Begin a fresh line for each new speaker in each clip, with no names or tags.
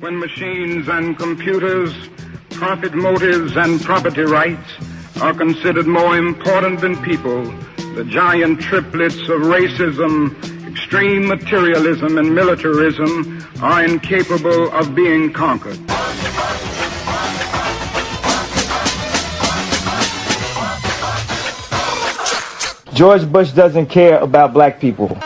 when machines and computers, profit motives and property rights are considered more important than people, the giant triplets of racism, extreme materialism, and militarism are incapable of being conquered.
George Bush doesn't care about black people.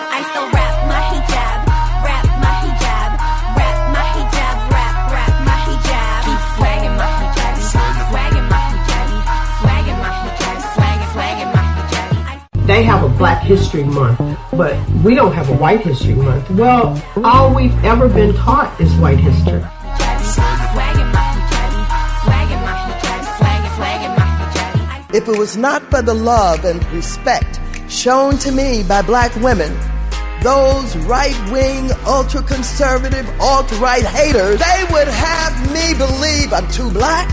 They have a Black History Month, but we don't have a White History Month. Well, all we've ever been taught is white history.
If it was not for the love and respect shown to me by black women, those right wing, ultra conservative, alt right haters, they would have me believe I'm too black,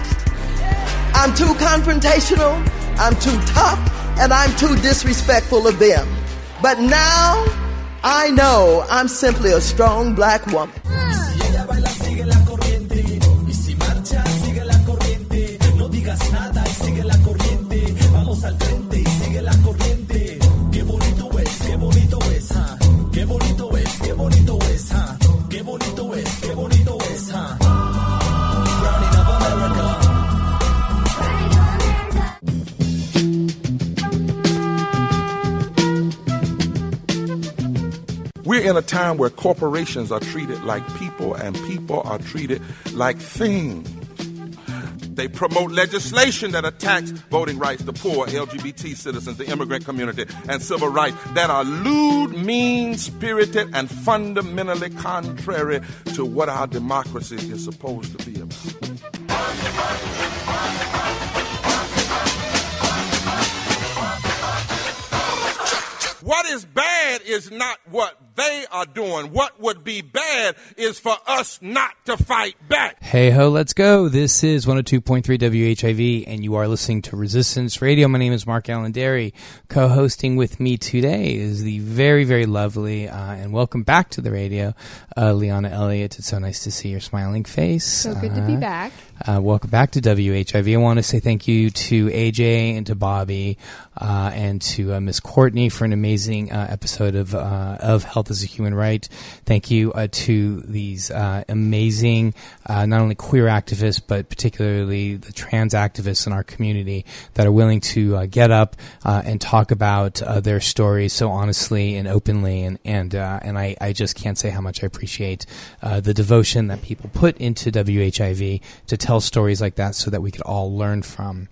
I'm too confrontational, I'm too tough, and I'm too disrespectful of them. But now I know I'm simply a strong black woman.
We're in a time where corporations are treated like people and people are treated like things. They promote legislation that attacks voting rights, the poor, LGBT citizens, the immigrant community, and civil rights that are lewd, mean spirited, and fundamentally contrary to what our democracy is supposed to be about. What is bad is not what they are doing. What would be bad is for us not to fight back.
Hey ho, let's go. This is 102.3 WHIV, and you are listening to Resistance Radio. My name is Mark Alain Dery. Co hosting with me today is the very, very lovely, uh, and welcome back to the radio, uh, Liana Elliott. It's so nice to see your smiling face.
So good to be
Uh,
back.
Uh, welcome back to WHIV. I want to say thank you to AJ and to Bobby uh, and to uh, Miss Courtney for an amazing uh, episode of uh, of Health as a Human Right. Thank you uh, to these amazing, not only queer activists but particularly the trans activists in our community that are willing to get up and talk about their stories so honestly and openly. And and and I, I just can't say how much I appreciate the devotion that people put into WHIV to tell stories like that so that we could all learn from.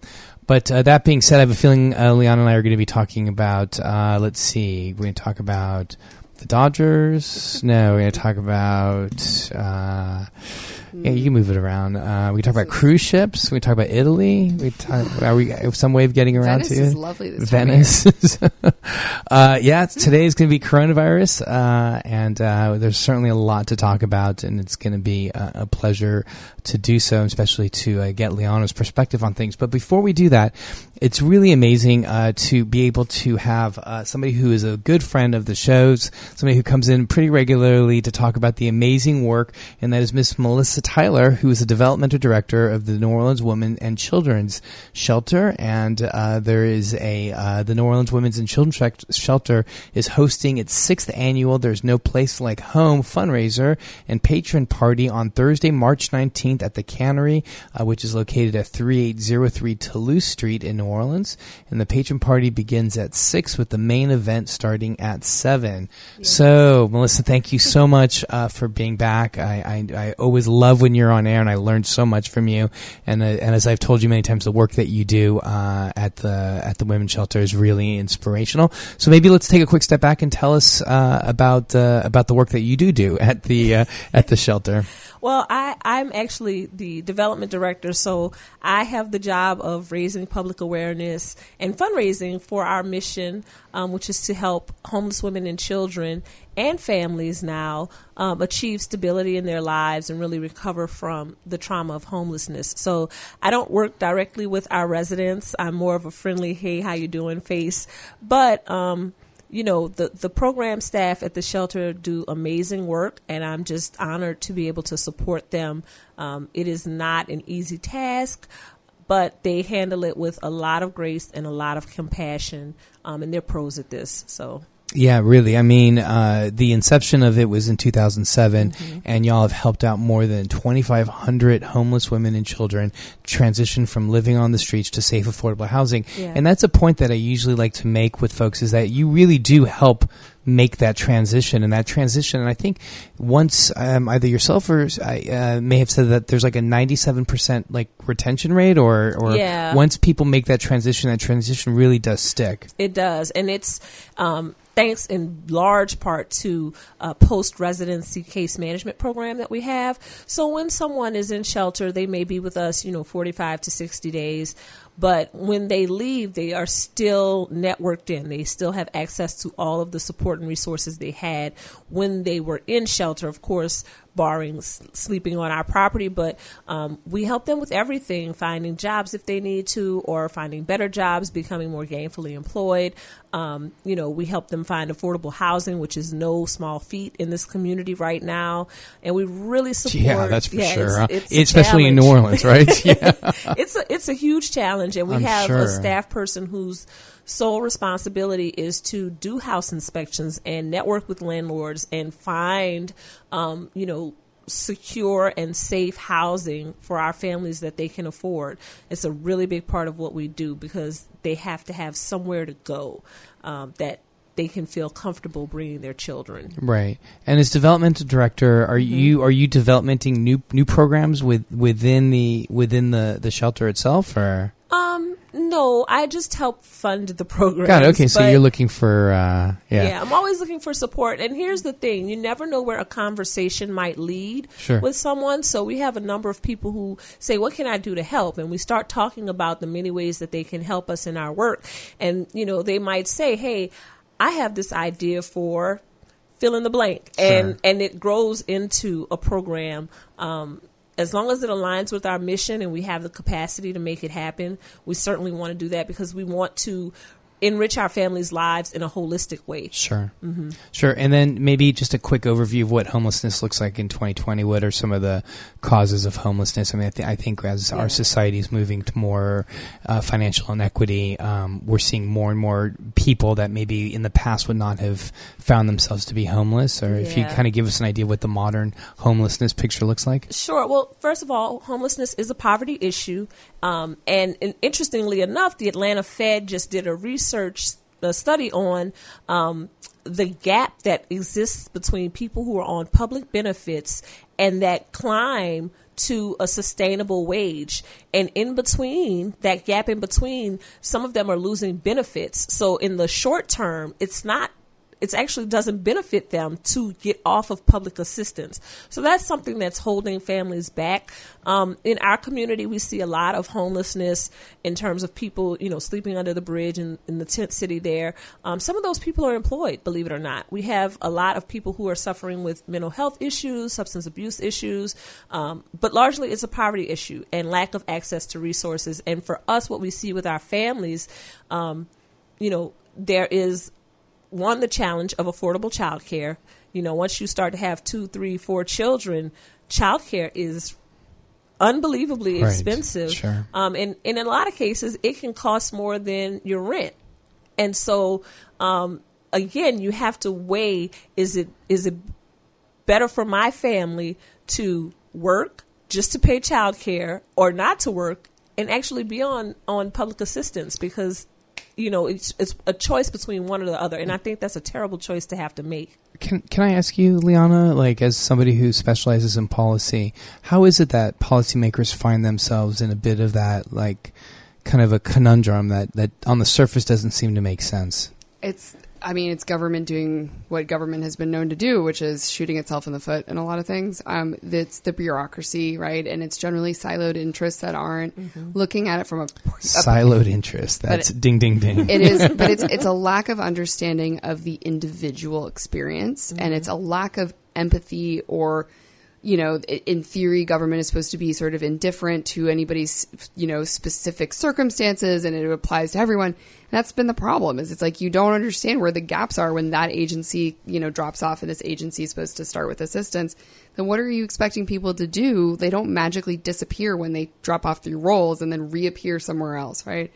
But uh, that being said, I have a feeling uh, Leon and I are going to be talking about. Uh, let's see, we're going to talk about the Dodgers. No, we're going to talk about. Uh, yeah, you can move it around. Uh, we can talk about cruise ships. We talk about Italy. We talk, are we some way of getting around
Venice
to
is lovely this
Venice. uh, yeah, today is going to be coronavirus, uh, and uh, there's certainly a lot to talk about, and it's going to be a, a pleasure to do so, especially to uh, get Leona's perspective on things. But before we do that, it's really amazing uh, to be able to have uh, somebody who is a good friend of the shows, somebody who comes in pretty regularly to talk about the amazing work, and that is Miss Melissa Tyler, who is the developmental director of the New Orleans Women and Children's Shelter, and uh, there is a uh, the New Orleans Women's and Children's Shelter is hosting its sixth annual "There's No Place Like Home" fundraiser and patron party on Thursday, March 19th at the Cannery, uh, which is located at 3803 Toulouse Street in New Orleans, and the patron party begins at six with the main event starting at seven. So, Melissa, thank you so much uh, for being back. I, I I always love when you're on air, and I learned so much from you. And uh, and as I've told you many times, the work that you do uh, at the at the women's shelter is really inspirational. So maybe let's take a quick step back and tell us uh, about uh, about the work that you do do at the uh, at the shelter.
Well, I, I'm actually the development director, so I have the job of raising public awareness and fundraising for our mission, um, which is to help homeless women and children and families now um, achieve stability in their lives and really recover from the trauma of homelessness. So I don't work directly with our residents. I'm more of a friendly, hey, how you doing face. But um, you know, the, the program staff at the shelter do amazing work, and I'm just honored to be able to support them. Um, it is not an easy task, but they handle it with a lot of grace and a lot of compassion, um, and they're pros at this. So
Yeah, really. I mean, uh, the inception of it was in 2007,
Mm-hmm.
and y'all have helped out more than 2,500 homeless women and children transition from living on the streets to safe, affordable housing.
Yeah.
And that's a point that I usually like to make with folks is that you really do help make that transition and that transition. And I think once um, either yourself or I uh, may have said that there's like a 97% like retention rate, or or
Yeah.
once people make that transition, that transition really does stick.
It does, and it's um, thanks in large part to uh, a post residency case management program that we have. So when someone is in shelter, they may be with us, you know, forty five to sixty days. But when they leave, they are still networked in. They still have access to all of the support and resources they had when they were in shelter. Of course, barring s- sleeping on our property, but um, we help them with everything finding jobs if they need to, or finding better jobs, becoming more gainfully employed. Um, you know, we help them find affordable housing, which is no small feat in this community right now. And we really support.
Yeah, that's for
yeah,
sure.
it's- it's
Especially in New. Orleans, right? Yeah.
it's a it's a huge challenge, and we
I'm
have
sure.
a staff person whose sole responsibility is to do house inspections and network with landlords and find, um, you know. Secure and safe housing for our families that they can afford. It's a really big part of what we do because they have to have somewhere to go um, that they can feel comfortable bringing their children.
Right. And as developmental director, are
Mm-hmm.
you are you developmenting new new programs with within the within the the shelter itself or
Um, no, I just help fund the program.
Got it. Okay, so you're looking for uh yeah.
Yeah. I'm always looking for support. And here's the thing you never know where a conversation might lead
Sure.
with someone. So we have a number of people who say, What can I do to help? And we start talking about the many ways that they can help us in our work. And, you know, they might say, Hey, I have this idea for fill in the blank. And and it grows into a program. Um, as long as it aligns with our mission and we have the capacity to make it happen, we certainly want to do that because we want to enrich our families' lives in a holistic way.
Sure.
Mm-hmm.
Sure. And then maybe just a quick overview of what homelessness looks like in 2020. What are some of the causes of homelessness? I mean, I, th- I think as
Yeah.
our society is moving to more uh, financial inequity, um, we're seeing more and more people that maybe in the past would not have found themselves to be homeless. Or if you kind of give us an idea what the modern homelessness picture looks like.
Sure. Well, first of all, homelessness is a poverty issue. Um, and, and interestingly enough, the Atlanta Fed just did a research a study on um, the gap that exists between people who are on public benefits and that climb to a sustainable wage. And in between, that gap in between, some of them are losing benefits. So in the short term, it's not it actually doesn't benefit them to get off of public assistance. So that's something that's holding families back. Um, in our community, we see a lot of homelessness in terms of people, you know, sleeping under the bridge in, in the tent city there. Um, some of those people are employed, believe it or not. We have a lot of people who are suffering with mental health issues, substance abuse issues, um, but largely it's a poverty issue and lack of access to resources. And for us, what we see with our families, um, you know, there is one the challenge of affordable childcare. You know, once you start to have two, three, four children, childcare is unbelievably
Right,
expensive.
sure.
Um, and, and in a lot of cases, it can cost more than your rent. And so, um, again, you have to weigh: is it is it better for my family to work just to pay childcare, or not to work and actually be on on public assistance because you know it's it's a choice between one or the other, and I think that's a terrible choice to have to make.
Can can I ask you, Liana, like as somebody who specializes in policy, how is it that policymakers find themselves in a bit of that like kind of a conundrum that, that on the surface doesn't seem to make sense?
It's, I mean, it's government doing what government has been known to do, which is shooting itself in the foot in a lot of things. Um, it's the bureaucracy, right? And it's generally siloed interests that aren't looking at it from a, a
Siloed interest. That's
it-
ding ding ding.
it is, but it's it's a lack of understanding of the individual experience, and it's a lack of empathy or you know, in theory, government is supposed to be sort of indifferent to anybody's, you know, specific circumstances and it applies to everyone. And that's been the problem is it's like you don't understand where the gaps are when that agency, you know, drops off and this agency is supposed to start with assistance. Then what are you expecting people to do? They don't magically disappear when they drop off through roles and then reappear somewhere else, right?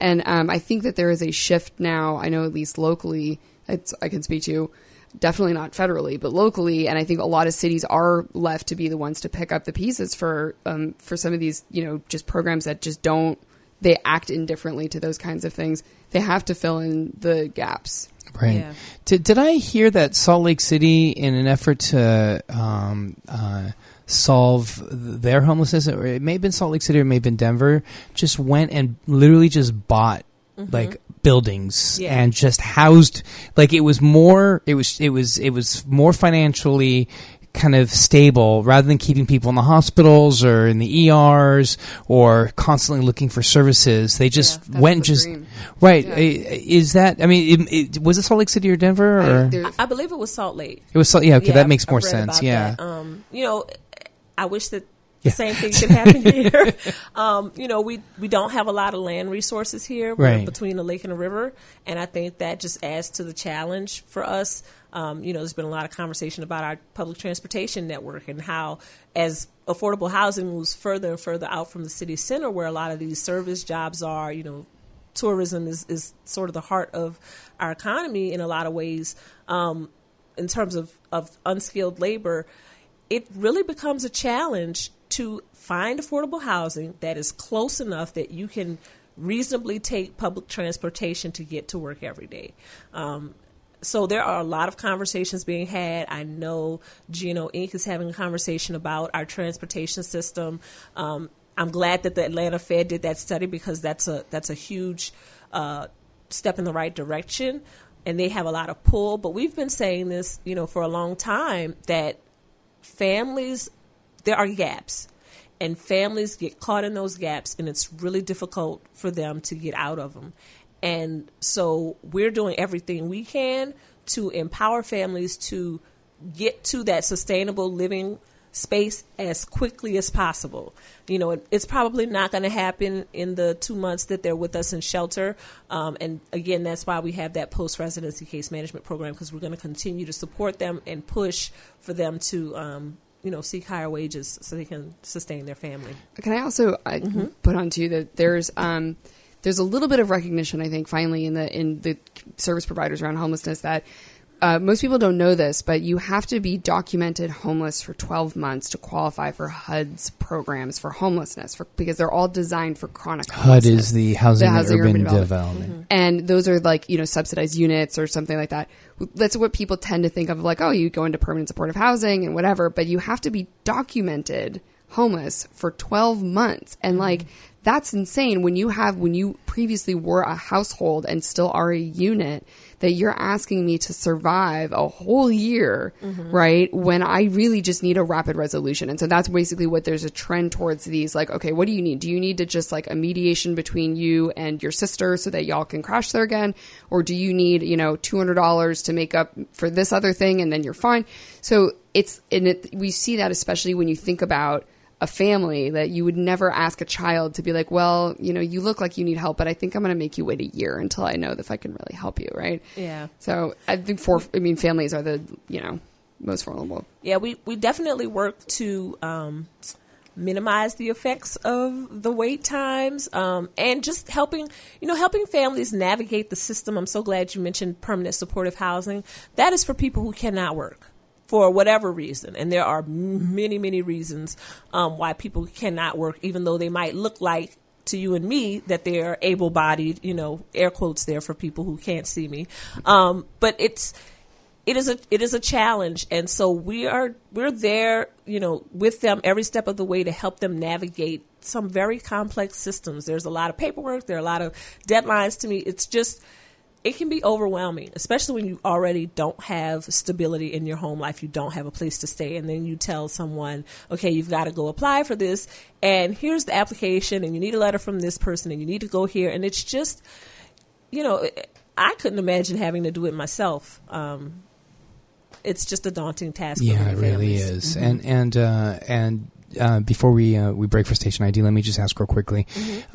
And um, I think that there is a shift now. I know at least locally, it's, I can speak to definitely not federally, but locally. And I think a lot of cities are left to be the ones to pick up the pieces for um, for some of these, you know, just programs that just don't they act indifferently to those kinds of things. They have to fill in the gaps.
Right.
Yeah.
Did, did I hear that Salt Lake City, in an effort to um, uh, solve their homelessness, or it may have been Salt Lake City or it may have been Denver, just went and literally just bought like buildings
Yeah.
and just housed like it was more it was it was it was more financially kind of stable rather than keeping people in the hospitals or in the ERs or constantly looking for services they just
That's
went
the
just
dream.
right
Yeah.
Is that i mean it, it, was it salt lake city or denver
I-
or
there-
I believe it was Salt Lake.
it was Salt- yeah okay
Yeah,
that makes
I've
more
read
sense yeah
that. Um, you know, I wish that
Yeah.
the same thing could happen here. um, you know, we we don't have a lot of land resources here
Right.
between the lake and the river, and I think that just adds to the challenge for us. Um, you know, there's been a lot of conversation about our public transportation network and how, as affordable housing moves further and further out from the city center, where a lot of these service jobs are, you know, tourism is, is sort of the heart of our economy in a lot of ways. Um, in terms of, of unskilled labor, it really becomes a challenge to find affordable housing that is close enough that you can reasonably take public transportation to get to work every day. Um, so there are a lot of conversations being had. I know GNO Inc. is having a conversation about our transportation system. Um, I'm glad that the Atlanta Fed did that study because that's a that's a huge uh, step in the right direction, and they have a lot of pull. But we've been saying this, you know, for a long time that families there are gaps and families get caught in those gaps and it's really difficult for them to get out of them and so we're doing everything we can to empower families to get to that sustainable living space as quickly as possible. You know, it, it's probably not going to happen in the two months that they're with us in shelter. Um, and again, that's why we have that post residency case management program because we're going to continue to support them and push for them to, um, you know, seek higher wages so they can sustain their family.
Can I also uh, put on too that there's um, there's a little bit of recognition I think finally in the in the service providers around homelessness that uh, most people don't know this, but you have to be documented homeless for 12 months to qualify for HUD's programs for homelessness for, because they're all designed for chronic
HUD is the Housing, and
Housing
Urban,
Urban
Development.
Development. and those are like you know subsidized units or something like that that's what people tend to think of like oh you go into permanent supportive housing and whatever but you have to be documented homeless for 12 months and like that's insane when you have when you previously were a household and still are a unit that you're asking me to survive a whole year mm-hmm. right? When i really just need a rapid resolution. And so that's basically what there's a trend towards these like okay what do you need? Do you need to just like a mediation between you and your sister so that y'all can crash there again? Or do you need you know $200 to make up for this other thing and then you're fine? So it's and it we see that especially when you think about a family that you would never ask a child to be like, well, you know, you look like you need help, but I think I'm going to make you wait a year until I know if I can really help you, right?
Yeah.
So I think for, I mean, families are the, you know, most vulnerable.
Yeah, we, we definitely work to um, minimize the effects of the wait times um, and just helping, you know, helping families navigate the system. I'm so glad you mentioned permanent supportive housing. That is for people who cannot work for whatever reason. And there are many, many reasons um, why people cannot work, even though they might look like to you and me that they're able bodied, you know, air quotes there for people who can't see me. Um, but it's, it is a it is a challenge and so we are we're there you know with them every step of the way to help them navigate some very complex systems there's a lot of paperwork there are a lot of deadlines to me it's just it can be overwhelming especially when you already don't have stability in your home life you don't have a place to stay and then you tell someone okay you've got to go apply for this and here's the application and you need a letter from this person and you need to go here and it's just you know i couldn't imagine having to do it myself um, it's just a daunting task.
Yeah, it really
families.
is.
Mhm.
And and uh, and uh, before we uh, we break for station ID, let me just ask real quickly.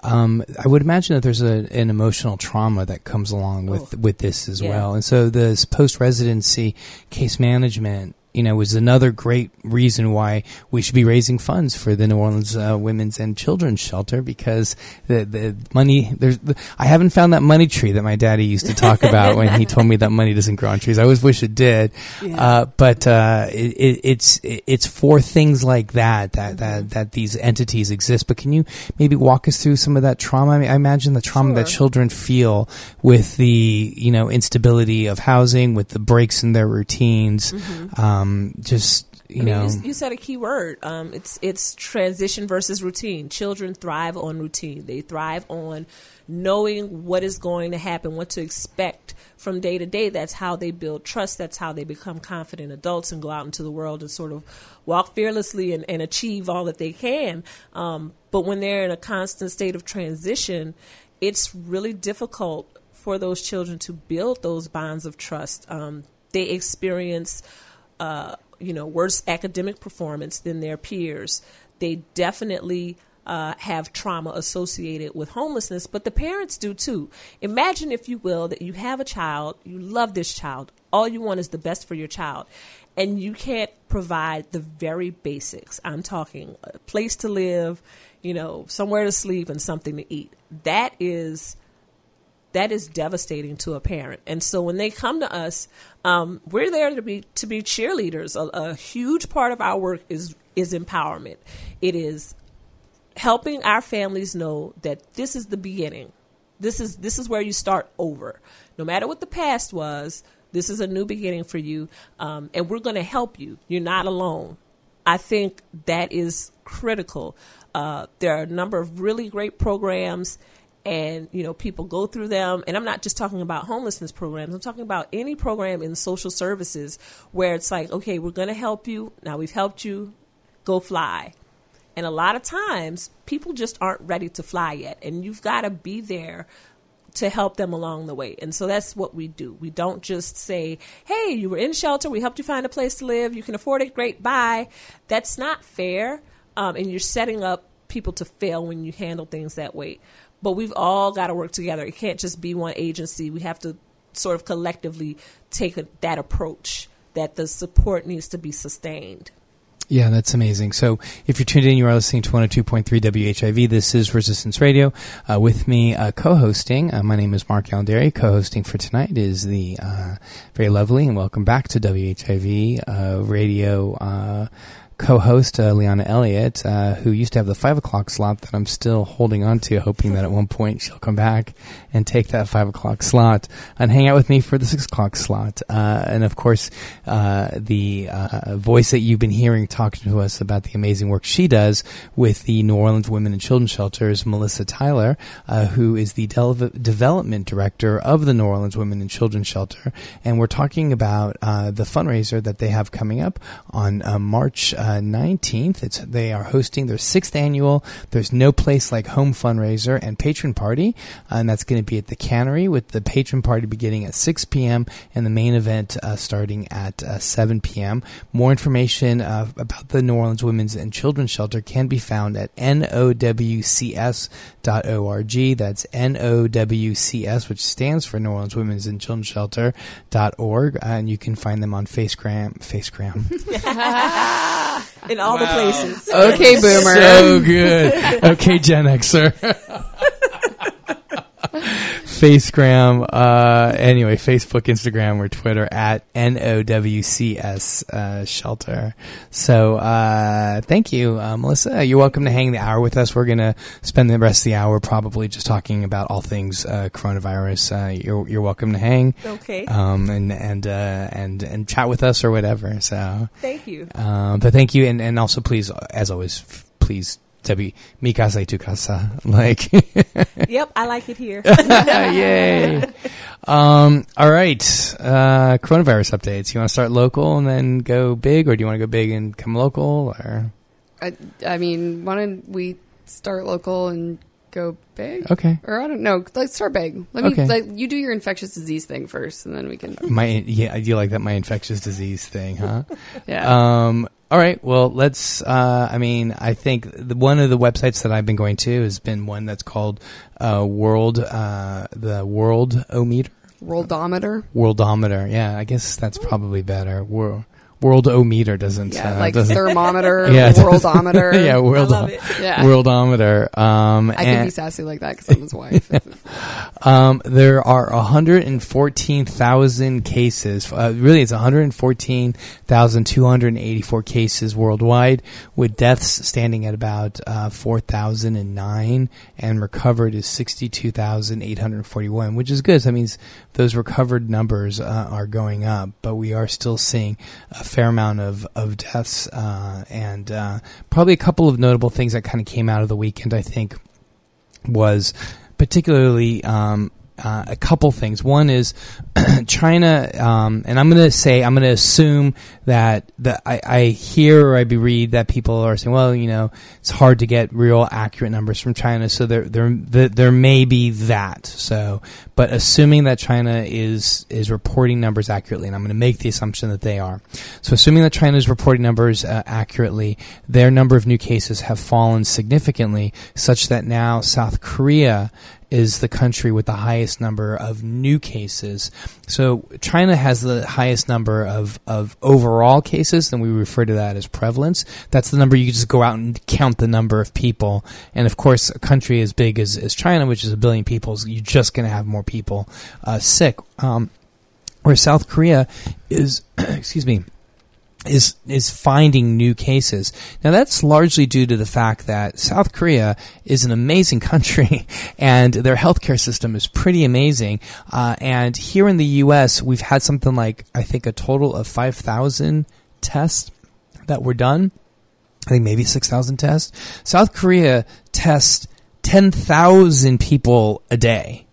Um, I would imagine that there's a, an emotional trauma that comes along with with this as
Yeah.
well, and so this post residency case management. You know, was another great reason why we should be raising funds for the New Orleans uh, Women's and Children's Shelter because the the money there's the, I haven't found that money tree that my daddy used to talk about when he told me that money doesn't grow on trees. I always wish it did, uh, but uh, it, it, it's it's for things like that that, that that these entities exist. But can you maybe walk us through some of that trauma? I, mean, I imagine the trauma that children feel with the you know instability of housing, with the breaks in their routines. Um, just you
I mean,
know,
you, you said a key word. Um, it's it's transition versus routine. Children thrive on routine. They thrive on knowing what is going to happen, what to expect from day to day. That's how they build trust. That's how they become confident adults and go out into the world and sort of walk fearlessly and, and achieve all that they can. Um, but when they're in a constant state of transition, it's really difficult for those children to build those bonds of trust. Um, they experience uh, you know, worse academic performance than their peers. They definitely uh, have trauma associated with homelessness, but the parents do too. Imagine, if you will, that you have a child, you love this child, all you want is the best for your child, and you can't provide the very basics. I'm talking a place to live, you know, somewhere to sleep, and something to eat. That is that is devastating to a parent. And so when they come to us, um, we're there to be to be cheerleaders. A, a huge part of our work is is empowerment. It is helping our families know that this is the beginning. This is this is where you start over. No matter what the past was, this is a new beginning for you, um, and we're going to help you. You're not alone. I think that is critical. Uh, there are a number of really great programs, and you know people go through them. And I'm not just talking about homelessness programs. I'm talking about any program in social services where it's like, okay, we're going to help you. Now we've helped you. Go fly. And a lot of times, people just aren't ready to fly yet, and you've got to be there to help them along the way. And so that's what we do. We don't just say, hey, you were in shelter, we helped you find a place to live, you can afford it, great, bye. That's not fair. Um, and you're setting up people to fail when you handle things that way. But we've all got to work together. It can't just be one agency. We have to sort of collectively take a, that approach that the support needs to be sustained.
Yeah, that's amazing. So, if you're tuned in, you are listening to 102.3 WHIV. This is Resistance Radio. Uh, with me, uh, co-hosting, uh, my name is Mark Alderi. Co-hosting for tonight is the uh, very lovely and welcome back to WHIV uh, radio uh, co-host uh, Liana Elliott, uh, who used to have the five o'clock slot that I'm still holding on to, hoping that at one point she'll come back and take that five o'clock slot and hang out with me for the six o'clock slot. Uh, and of course, uh, the uh, voice that you've been hearing talking to us about the amazing work she does with the New Orleans Women and Children's Shelters, Melissa Tyler, uh, who is the del- development director of the New Orleans Women and Children's Shelter. And we're talking about the fundraiser that they have coming up on uh, March uh, 19th. It's they are hosting their sixth annual There's No Place Like Home fundraiser and patron party, uh, and that's going to be at the Cannery with the patron party beginning at 6 p.m. and the main event uh, starting at uh, 7 p.m. More information uh, about the New Orleans Women's and Children's Shelter can be found at nowcs.org. That's NOWCS, which stands for New Orleans Women's and Children's Shelter.org, and you can find them on Facegram. Facegram.
In all the places.
Okay, boomer.
So good. Okay, Gen Xer. Facegram, uh, anyway, Facebook, Instagram, or Twitter at NOWCS uh, Shelter. So, uh, thank you, uh, Melissa. You're welcome to hang the hour with us. We're going to spend the rest of the hour probably just talking about all things uh, coronavirus. Uh, you're, you're welcome to hang.
Okay.
Um, and and uh, and and chat with us or whatever. So,
Thank you.
um, but thank you, and, and also please, as always, f- please, Debbie, mi casa y tu casa, like,
Yep, I like it here.
yay. Um, all right, uh, coronavirus updates. You want to start local and then go big, or do you want to go big and come local, or?
I, I mean, why don't we start local and go big.
Okay.
Or I don't know. Let's start big. Let me.
Okay.
Like, you do your infectious disease thing first, and then we can.
My yeah, you like that my infectious disease thing, huh?
Yeah.
Um. All right. Well, let's. Uh, I mean, I think the, one of the websites that I've been going to has been one that's called uh, World, uh, the World O meter,
Worldometer.
Worldometer. Yeah, I guess that's probably better. World World O meter doesn't.
Yeah,
uh,
like
doesn't-
thermometer,
Yeah,
worldometer.
yeah, world.
Yeah.
Worldometer. Um,
I can be sassy like that because I'm his wife.
Um, there are 114,000 cases. Uh, really, it's 114,284 cases worldwide, with deaths standing at about uh, 4,009, and recovered is 62,841, which is good. So that means those recovered numbers uh, are going up, but we are still seeing a fair amount of, of deaths, uh, and uh, probably a couple of notable things that kind of came out of the weekend, I think was particularly um, uh, a couple things. One is China, um, and I'm going to say I'm going to assume that that I, I hear or I read that people are saying, well, you know, it's hard to get real accurate numbers from China, so there there there, there may be that. So, but assuming that China is is reporting numbers accurately, and I'm going to make the assumption that they are. So, assuming that China is reporting numbers uh, accurately, their number of new cases have fallen significantly, such that now South Korea is the country with the highest number of new cases. So China has the highest number of, of overall cases, and we refer to that as prevalence. That's the number you just go out and count the number of people. And of course, a country as big as, as China, which is a billion people, you're just going to have more people uh, sick. Um, where South Korea is, excuse me, is is finding new cases. Now that's largely due to the fact that South Korea is an amazing country, and their healthcare system is pretty amazing. Uh, and here in the U.S., we've had something like I think a total of five thousand tests that were done. I think maybe six thousand tests. South Korea tests ten thousand people a day.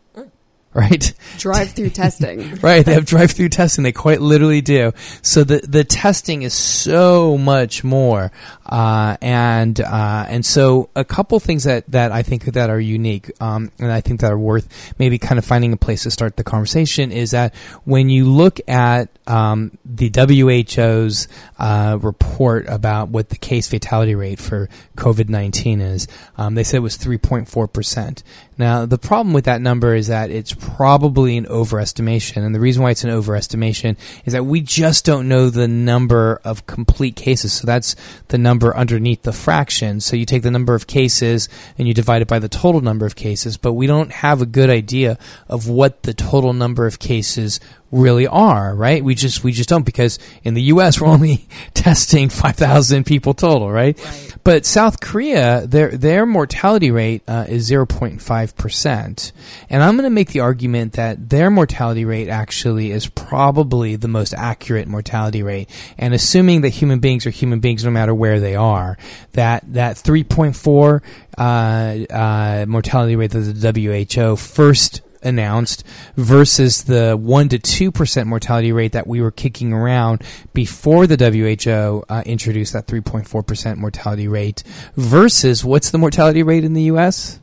Right?
Drive-through testing.
right they have drive-through testing they quite literally do so the the testing is so much more uh, and uh, and so a couple things that that I think that are unique um, and I think that are worth maybe kind of finding a place to start the conversation is that when you look at um, the WHO's uh, report about what the case fatality rate for COVID 19 is, um, they said it was 3.4%. Now, the problem with that number is that it's probably an overestimation. And the reason why it's an overestimation is that we just don't know the number of complete cases. So that's the number underneath the fraction. So you take the number of cases and you divide it by the total number of cases, but we don't have a good idea of what the total number of cases really are, right? We just we just don't because in the U.S. we're only testing five thousand people total, right? But South Korea, their their mortality rate uh, is zero point five percent, and I'm going to make the argument that their mortality rate actually is probably the most accurate mortality rate. And assuming that human beings are human beings no matter where they are, that that three point four uh, uh, mortality rate that the WHO first announced versus the 1 to 2% mortality rate that we were kicking around before the WHO uh, introduced that 3.4% mortality rate versus what's the mortality rate in the US?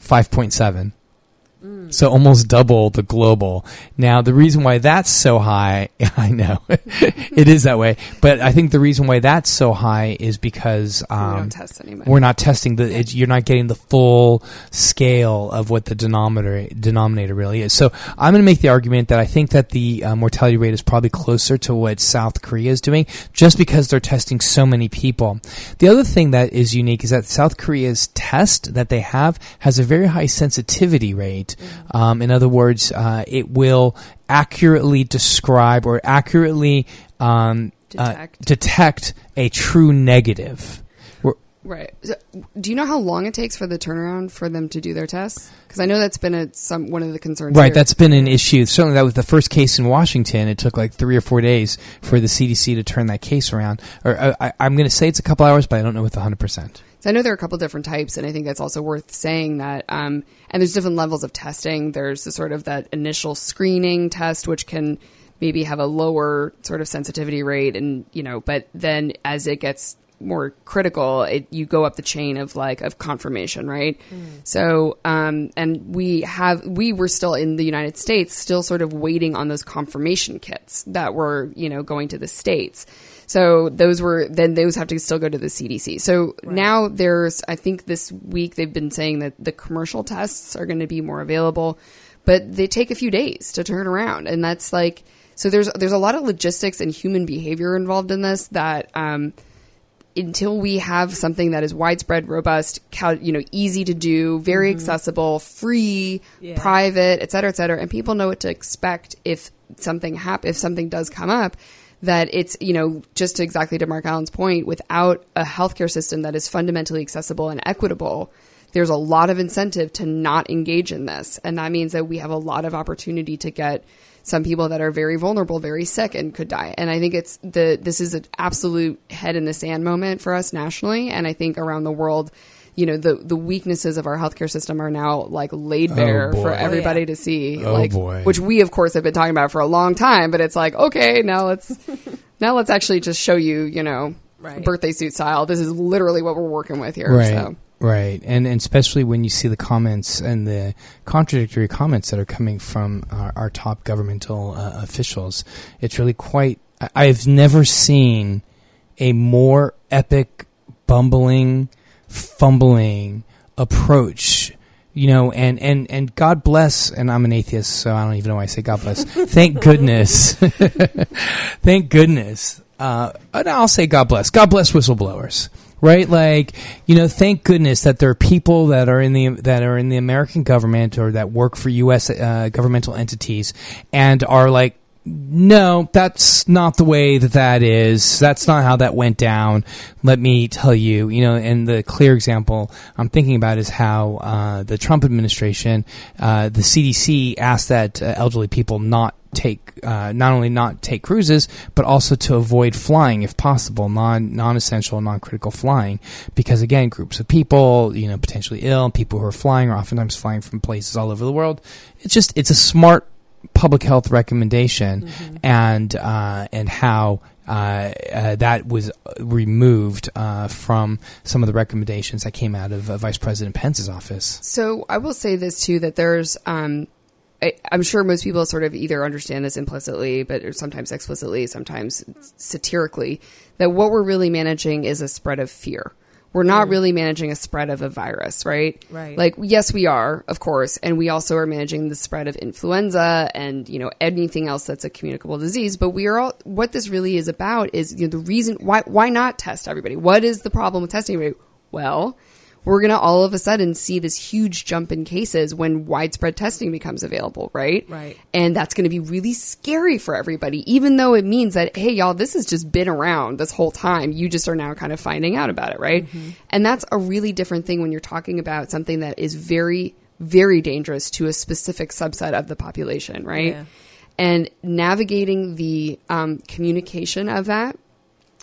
5.7. So almost double the global. Now the reason why that's so high, I know it is that way, but I think the reason why that's so high is because um,
don't test anybody.
we're not testing the. It, you're not getting the full scale of what the denominator denominator really is. So I'm going to make the argument that I think that the uh, mortality rate is probably closer to what South Korea is doing, just because they're testing so many people. The other thing that is unique is that South Korea's test that they have has a very high sensitivity rate. Um, in other words, uh, it will accurately describe or accurately um, uh,
Detect.
detect a true negative. We're-
Right. So, do you know how long it takes for the turnaround for them to do their tests? Because I know that's been a, some one of the concerns.
Right,
here.
that's been an issue. Certainly, that was the first case in Washington. It took like three or four days for the CDC to turn that case around. Or uh, I, I'm going to say it's a couple hours, but I don't know with 100. percent
So I know there are a couple different types, and I think that's also worth saying that. Um, and there's different levels of testing. There's the sort of that initial screening test, which can maybe have a lower sort of sensitivity rate, and you know, but then as it gets more critical, it, you go up the chain of like of confirmation, right? So, um, and we have we were still in the United States, still sort of waiting on those confirmation kits that were you know going to the states. So those were then those have to still go to the CDC. So now there's I think this week they've been saying that the commercial tests are going to be more available, but they take a few days to turn around, and that's like so there's there's a lot of logistics and human behavior involved in this that. Um, until we have something that is widespread, robust, cal- you know, easy to do, very accessible, free,
Yeah.
private, et cetera, et cetera, and people know what to expect if something hap- if something does come up, that it's, you know, just exactly to Mark Allen's point, without a healthcare system that is fundamentally accessible and equitable, there's a lot of incentive to not engage in this. And that means that we have a lot of opportunity to get some people that are very vulnerable, very sick, and could die. And I think it's the this is an absolute head in the sand moment for us nationally, and I think around the world. You know the the weaknesses of our healthcare system are now like laid bare
boy.
for
Oh,
everybody
yeah.
to see.
Oh,
like,
boy.
which we of course have been talking about for a long time. But it's like okay, now let's now let's actually just show you, you know,
Right.
birthday suit style. This is literally what we're working with here.
Right.
So.
Right, and, and especially when you see the comments and the contradictory comments that are coming from our, our top governmental uh, officials, it's really quite. I- I've never seen a more epic, bumbling, fumbling approach. You know, and, and, and God bless, and I'm an atheist, so I don't even know why I say God bless. Thank goodness. Thank goodness. Uh, and I'll say God bless. God bless whistleblowers. Right, like you know, thank goodness that there are people that are in the that are in the American government or that work for U.S. Uh, governmental entities and are like, no, that's not the way that that is. That's not how that went down. Let me tell you, you know, and the clear example I'm thinking about is how uh, the Trump administration, uh, the CDC asked that uh, elderly people not take uh, not only not take cruises but also to avoid flying if possible non non-essential non-critical flying because again groups of people you know potentially ill people who are flying are oftentimes flying from places all over the world it's just it's a smart public health recommendation and uh, and how uh, uh, that was removed uh, from some of the recommendations that came out of uh, Vice President Pence's office.
So I will say this too that there's um I, I'm sure most people sort of either understand this implicitly, but sometimes explicitly, sometimes satirically, that what we're really managing is a spread of fear. We're not mm. really managing a spread of a virus, right?
Right.
Like, yes, we are, of course, and we also are managing the spread of influenza and you know anything else that's a communicable disease. But we are all what this really is about is you know, the reason why why not test everybody? What is the problem with testing everybody? Well, we're going to all of a sudden see this huge jump in cases when widespread testing becomes available, right?
Right.
And that's going to be really scary for everybody, even though it means that, hey, y'all, this has just been around this whole time. You just are now kind of finding out about it, right? And that's a really different thing when you're talking about something that is very, very dangerous to a specific subset of the population, right?
Yeah.
And navigating the um, communication of that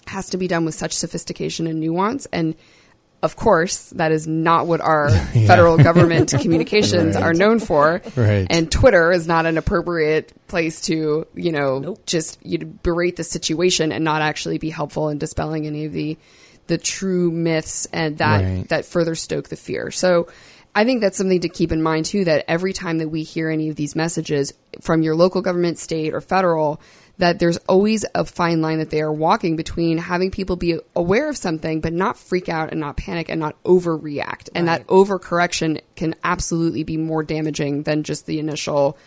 has to be done with such sophistication and nuance. And of course, that is not what our federal government communications
Right.
are known for.
Right.
And Twitter is not an appropriate place to, you know, just you know, berate the situation and not actually be helpful in dispelling any of the the true myths and that
Right.
that further stoke the fear. So I think that's something to keep in mind too that every time that we hear any of these messages from your local government, state or federal, that there's always a fine line that they are walking between having people be aware of something but not freak out and not panic and not overreact. And that overcorrection can absolutely be more damaging than just the initial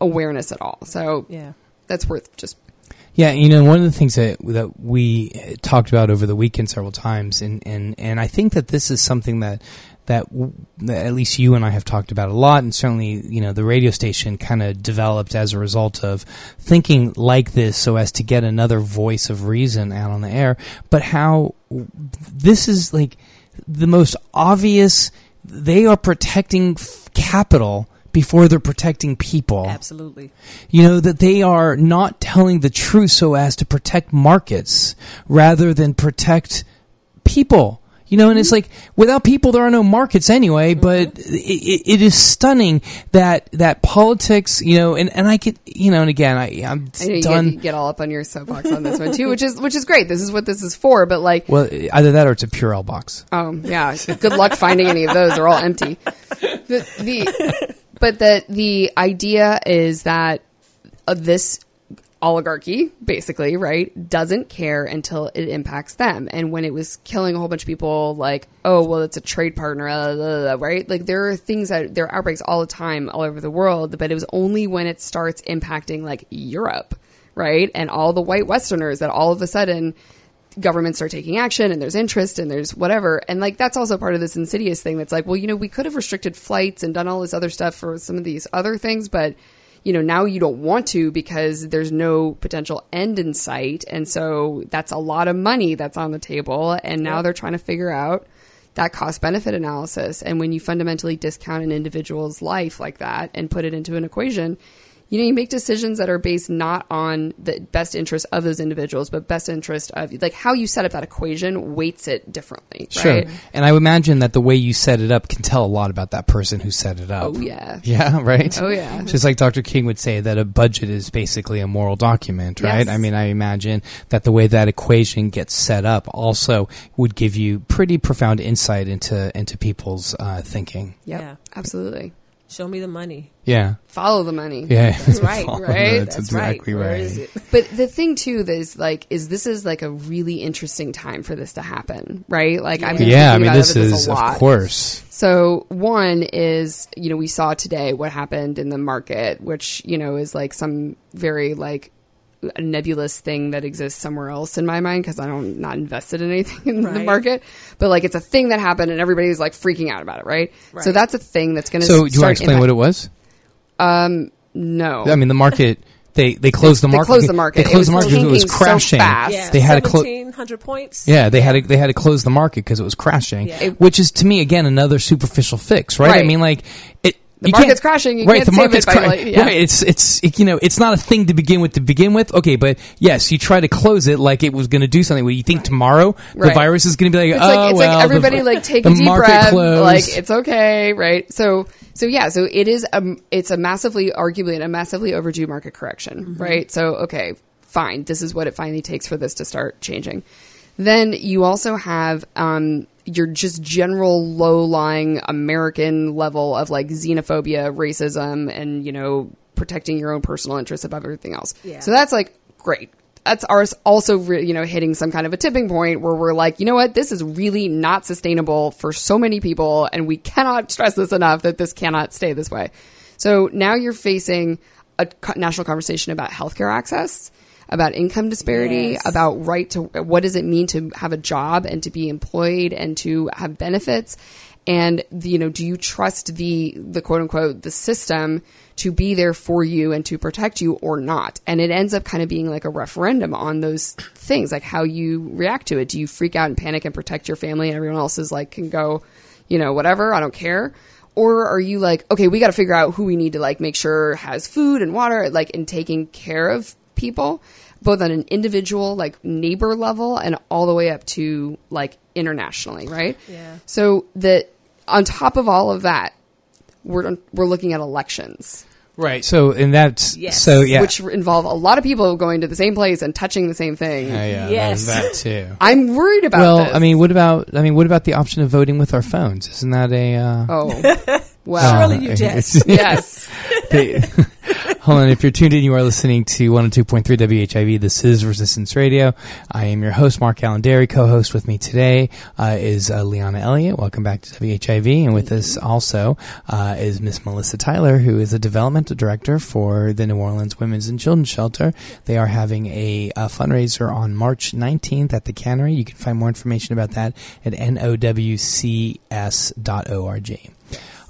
awareness at all. So
Yeah.
that's worth just
Yeah, you know, one of the things that that we uh, talked about over the weekend several times, and and and I think that this is something that that, w- at least you and I have talked about a lot, and certainly you know the radio station kind of developed as a result of thinking like this, so as to get another voice of reason out on the air. But how this is like the most obvious. They are protecting f- capital before they're protecting people
Absolutely.
you know that they are not telling the truth so as to protect markets rather than protect people You know, and it's like without people, there are no markets anyway. But it, it, it is stunning that that politics, you know, and, and I could, you know, and again, I I'm
I know you
done.
get, you get all up on your soapbox on this one too, which is which is great. This is what this is for. But like,
well, either that or it's a Purell box.
Um, yeah. Good luck finding any of those. They're all empty. The, the but the the idea is that uh, this oligarchy, basically, right, doesn't care until it impacts them. And when it was killing a whole bunch of people, like, oh, well, it's a trade partner, blah, blah, blah, right? Like, there are things that there are outbreaks all the time all over the world, but it was only when it starts impacting like Europe, right, and all the white Westerners that all of a sudden governments start taking action and there's interest and there's whatever. And like that's also part of this insidious thing that's like, well, you know, we could have restricted flights and done all this other stuff for some of these other things, but you know, now you don't want to because there's no potential end in sight. And so that's a lot of money that's on the table. And now they're trying to figure out that cost benefit analysis. And when you fundamentally discount an individual's life like that and put it into an equation, you know, you make decisions that are based not on the best interest of those individuals, but best interest of like how you set up that equation weights it differently.
Sure.
Right?
And I would imagine that the way you set it up can tell a lot about that person who set it up.
Oh yeah.
Yeah, right?
Oh, yeah.
Just like Dr. King would say that a budget is basically a moral document, right?
Yes.
I mean, I imagine that the way that equation gets set up also would give you pretty profound insight into into people's uh, thinking.
Yep.
Yeah.
Absolutely.
Show me the money.
Yeah.
Follow the money.
Yeah.
That's right,
right?
That's,
That's right.
exactly
Where
right.
But the thing too that is like is this is like a really interesting time for this to happen, right? Like I'm
Yeah, I mean, this
this
is,
a
of course.
So one is, you know, we saw today what happened in the market, which, you know, is like some very like a nebulous thing that exists somewhere else in my mind because I don't not invested in anything in the market. But like it's a thing that happened and everybody's like freaking out about it, right? So that's a thing that's going to
So, do you want to explain what it was?
Um, No.
I mean, the market. They they closed the market.
They
market.
closed the market.
They closed the market because it was
tanking so
crashing.
fast.
Yeah.
They had to close.
1700 points.
Yeah, they had to, they had to close the market because it was crashing,
Yeah. It-
which is to me again another superficial fix, right? I mean, like it.
The
you
market's
can't-
crashing, you
right?
can't
the market's
it
cra-
like, yeah.
right. It's it's it, you know it's not a thing to begin with to begin with. Okay, but yes, you try to close it like it was going to do something. Well, you think tomorrow the virus is going to be like,
It's
oh
like it's
well,
like everybody
the,
like take a deep breath,
closed.
like it's okay, right? So so yeah, so it is a it's a massively arguably and a massively overdue market correction, right? So okay, fine, this is what it finally takes for this to start changing. Then you also have um, your just general low lying American level of like xenophobia, racism, and you know protecting your own personal interests above everything else.
Yeah.
So that's like great. That's ours also, re- you know, hitting some kind of a tipping point where we're like, you know what, this is really not sustainable for so many people, and we cannot stress this enough that this cannot stay this way. So now you're facing a national conversation about healthcare access, about income disparity,
Yes.
about right to what does it mean to have a job and to be employed and to have benefits? And you know do you trust the the quote unquote the system to be there for you and to protect you or not? And it ends up kind of being like a referendum on those things like how you react to it. Do you freak out and panic and protect your family and everyone else is like can go you know whatever? I don't care. Or are you like okay we got to figure out who we need to like make sure has food and water like in taking care of people both on an individual like neighbor level and all the way up to like internationally right
Yeah.
so that on top of all of that we're we're looking at elections
right. So and that's
Yes.
so yeah.
which involve a lot of people going to the same place and touching the same thing
yeah, yeah,
Yes.
there's that too.
i'm worried about
Well,
this.
I mean, what about I mean, what about the option of voting with our phones? Isn't that a uh,
oh well
Surely you
it's-
jest.
yes
They- Hold on. If you're tuned in, you are listening to 102.3 WHIV. This is Resistance Radio. I am your host, Mark Alain Dery. Co-host with me today uh, is uh, Liana Elliott. Welcome back to WHIV. And with us also uh, is Miss Melissa Tyler, who is a developmental director for the New Orleans Women's and Children's Shelter. They are having a, uh fundraiser on March 19th at the Cannery. You can find more information about that at nowcs.org.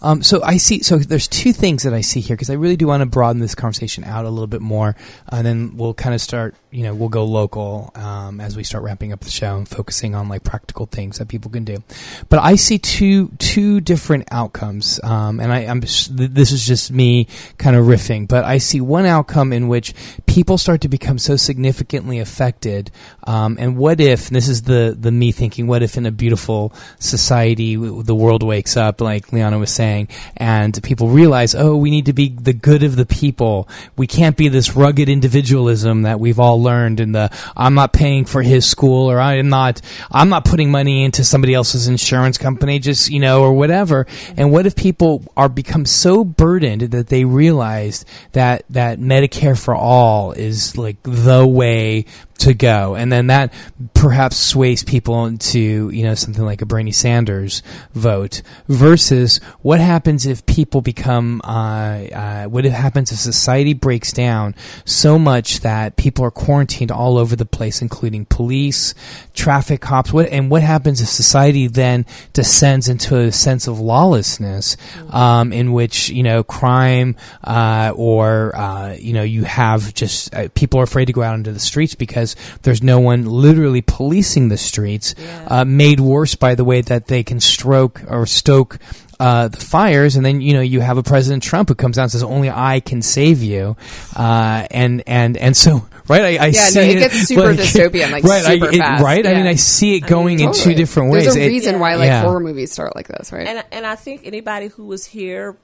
Um, so I see. So there's two things that I see here because I really do want to broaden this conversation out a little bit more, and then we'll kind of start you know, we'll go local um, as we start wrapping up the show and focusing on like practical things that people can do. But I see two two different outcomes, um, and I, I'm this is just me kind of riffing, but I see one outcome in which people start to become so significantly affected. Um, and what if and this is the the me thinking? What if in a beautiful society the world wakes up, like Liana was saying, and people realize, oh, we need to be the good of the people. We can't be this rugged individualism that we've all learned in the I'm not paying for his school or I'm not I'm not putting money into somebody else's insurance company just you know or whatever. And what if people are become so burdened that they realized that that Medicare for all is like the way to go. And then that perhaps sways people into you know something like a Bernie Sanders vote versus what happens if people become uh, uh, what happens if society breaks down so much that people are quarantined all over the place including police traffic cops? What and what happens if society then descends into a sense of lawlessness um, in which you know crime uh, or uh, you know you have just uh, people are afraid to go out into the streets because there's no one literally policing the streets uh, made worse by the way that they can stroke or stoke uh, the fires, and then you know you have a President Trump who comes out and says, "Only I can save you," uh, and and and so right, I, I
Yeah, no,
see
it gets super dystopian, like,
right,
super
I, it-
fast,
right. I mean. I see it going in two different ways.
There's a
It-
reason why like
yeah.
horror movies start like this, right?
And and I think anybody who was here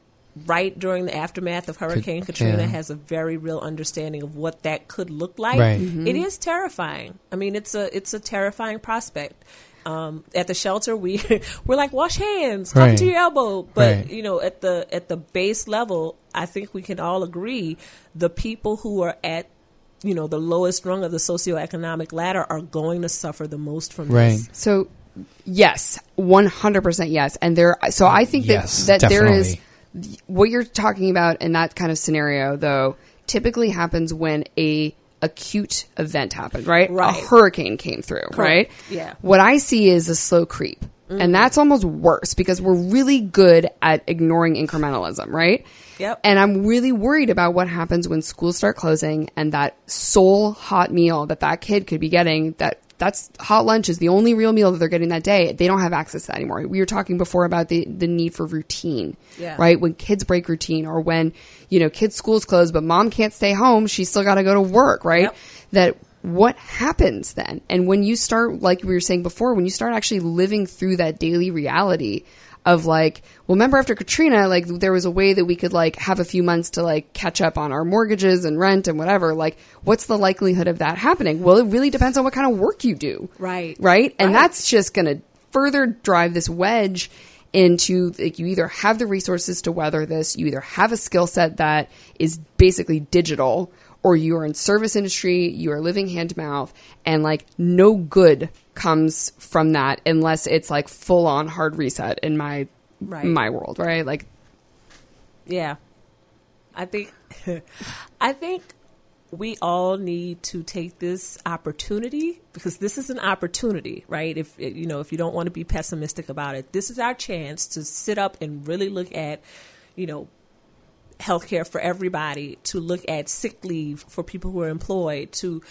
right during the aftermath of Hurricane Katrina
yeah.
has a very real understanding of what that could look like.
Right.
Mm-hmm.
It is terrifying. I mean, it's a it's a terrifying prospect. Um, at the shelter, we we're like wash hands, cover
Right.
to your elbow. But
Right.
you know, at the at the base level, I think we can all agree the people who are at you know the lowest rung of the socioeconomic ladder are going to suffer the most from
Right.
this.
So, yes, one hundred percent yes. And there, so I think
Yes,
that that there is
definitely.
What you're talking about in that kind of scenario, though, typically happens when a acute event happened, right?
Right.
A hurricane came through, right?
Yeah.
What I see is a slow creep. And mm-hmm. that's almost worse because we're really good at ignoring incrementalism, right?
Yep.
And I'm really worried about what happens when schools start closing and that sole hot meal that that kid could be getting that that's hot lunch is the only real meal that they're getting that day. They don't have access to that anymore. We were talking before about the, the need for routine,
Yeah.
right? When kids break routine or when, you know, kids' schools closed, but mom can't stay home. She's still got to go to work, right?
Yep.
That what happens then? And when you start, like we were saying before, when you start actually living through that daily reality of like, well, remember after Katrina, like there was a way that we could like have a few months to like catch up on our mortgages and rent and whatever. Like, what's the likelihood of that happening? Well, it really depends on what kind of work you do.
Right.
Right. And
Right.
that's just going to further drive this wedge into like you either have the resources to weather this, you either have a skill set that is basically digital, or you are in service industry, you are living hand to mouth, and like no good comes from that unless it's like full on hard reset in my
Right.
my world, right? Like
Yeah. I think I think we all need to take this opportunity because this is an opportunity, right? If you know, if you don't want to be pessimistic about it, this is our chance to sit up and really look at, you know, healthcare for everybody, to look at sick leave for people who are employed, to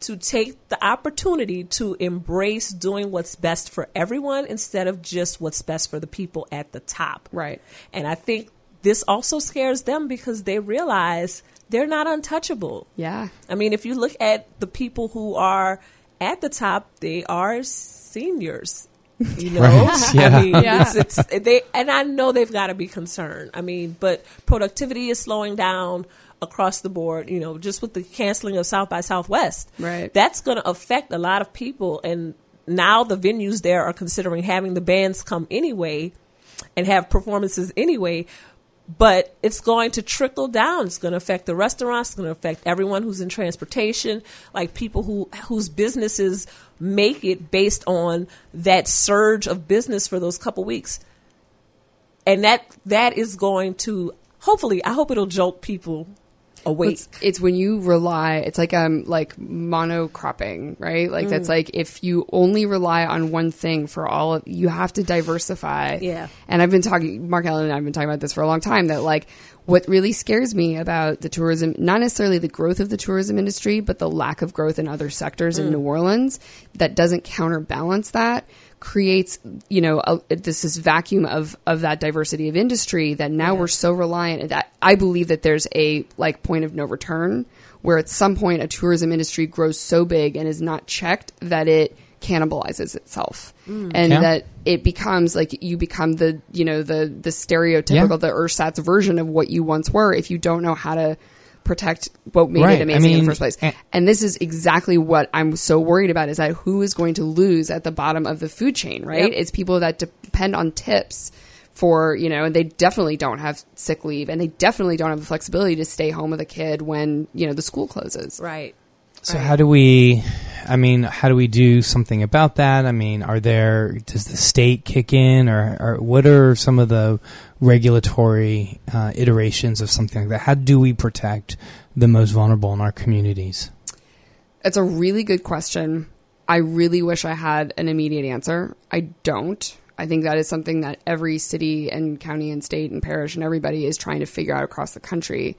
to take the opportunity to embrace doing what's best for everyone instead of just what's best for the people at the top.
Right.
And I think this also scares them because they realize they're not untouchable.
yeah.
I mean, if you look at the people who are at the top, they are seniors. You know,
Right, yeah.
I mean,
Yeah.
it's, it's they, and I know they've got to be concerned. I mean, but productivity is slowing down across the board. You know, just with the canceling of South by Southwest,
Right.
That's going to affect a lot of people, and now the venues there are considering having the bands come anyway and have performances anyway. But it's going to trickle down. It's going to affect the restaurants. It's going to affect everyone who's in transportation, like people who whose businesses make it based on that surge of business for those couple weeks. And that that is going to hopefully, I hope it'll jolt people awake.
It's, it's when you rely. It's like um like monocropping, right? Like that's
Mm.
like if you only rely on one thing for all of you have to diversify.
Yeah.
And I've been talking, Mark Alain and I've been talking about this for a long time. That like what really scares me about the tourism, not necessarily the growth of the tourism industry, but the lack of growth in other sectors in
Mm.
New Orleans that doesn't counterbalance that creates you know a, this this vacuum of of that diversity of industry that now we're so reliant that I believe that there's a like point of no return where at some point a tourism industry grows so big and is not checked that it cannibalizes itself
Mm.
and
Yeah.
that it becomes like you become the you know the the stereotypical
Yeah.
the ersatz version of what you once were if you don't know how to protect what made
Right.
it
I
amazing in the first place and this is exactly what I'm so worried about is that who is going to lose at the bottom of the food chain, right?
Yep.
It's people that depend on tips for, you know, and they definitely don't have sick leave and they definitely don't have the flexibility to stay home with a kid when, you know, the school closes.
Right.
So how do we? I mean, how do we do something about that? I mean, are there? Does the state kick in, or, or what are some of the regulatory uh, iterations of something like that? How do we protect the most vulnerable in our communities?
It's a really good question. I really wish I had an immediate answer. I don't. I think that is something that every city and county and state and parish and everybody is trying to figure out across the country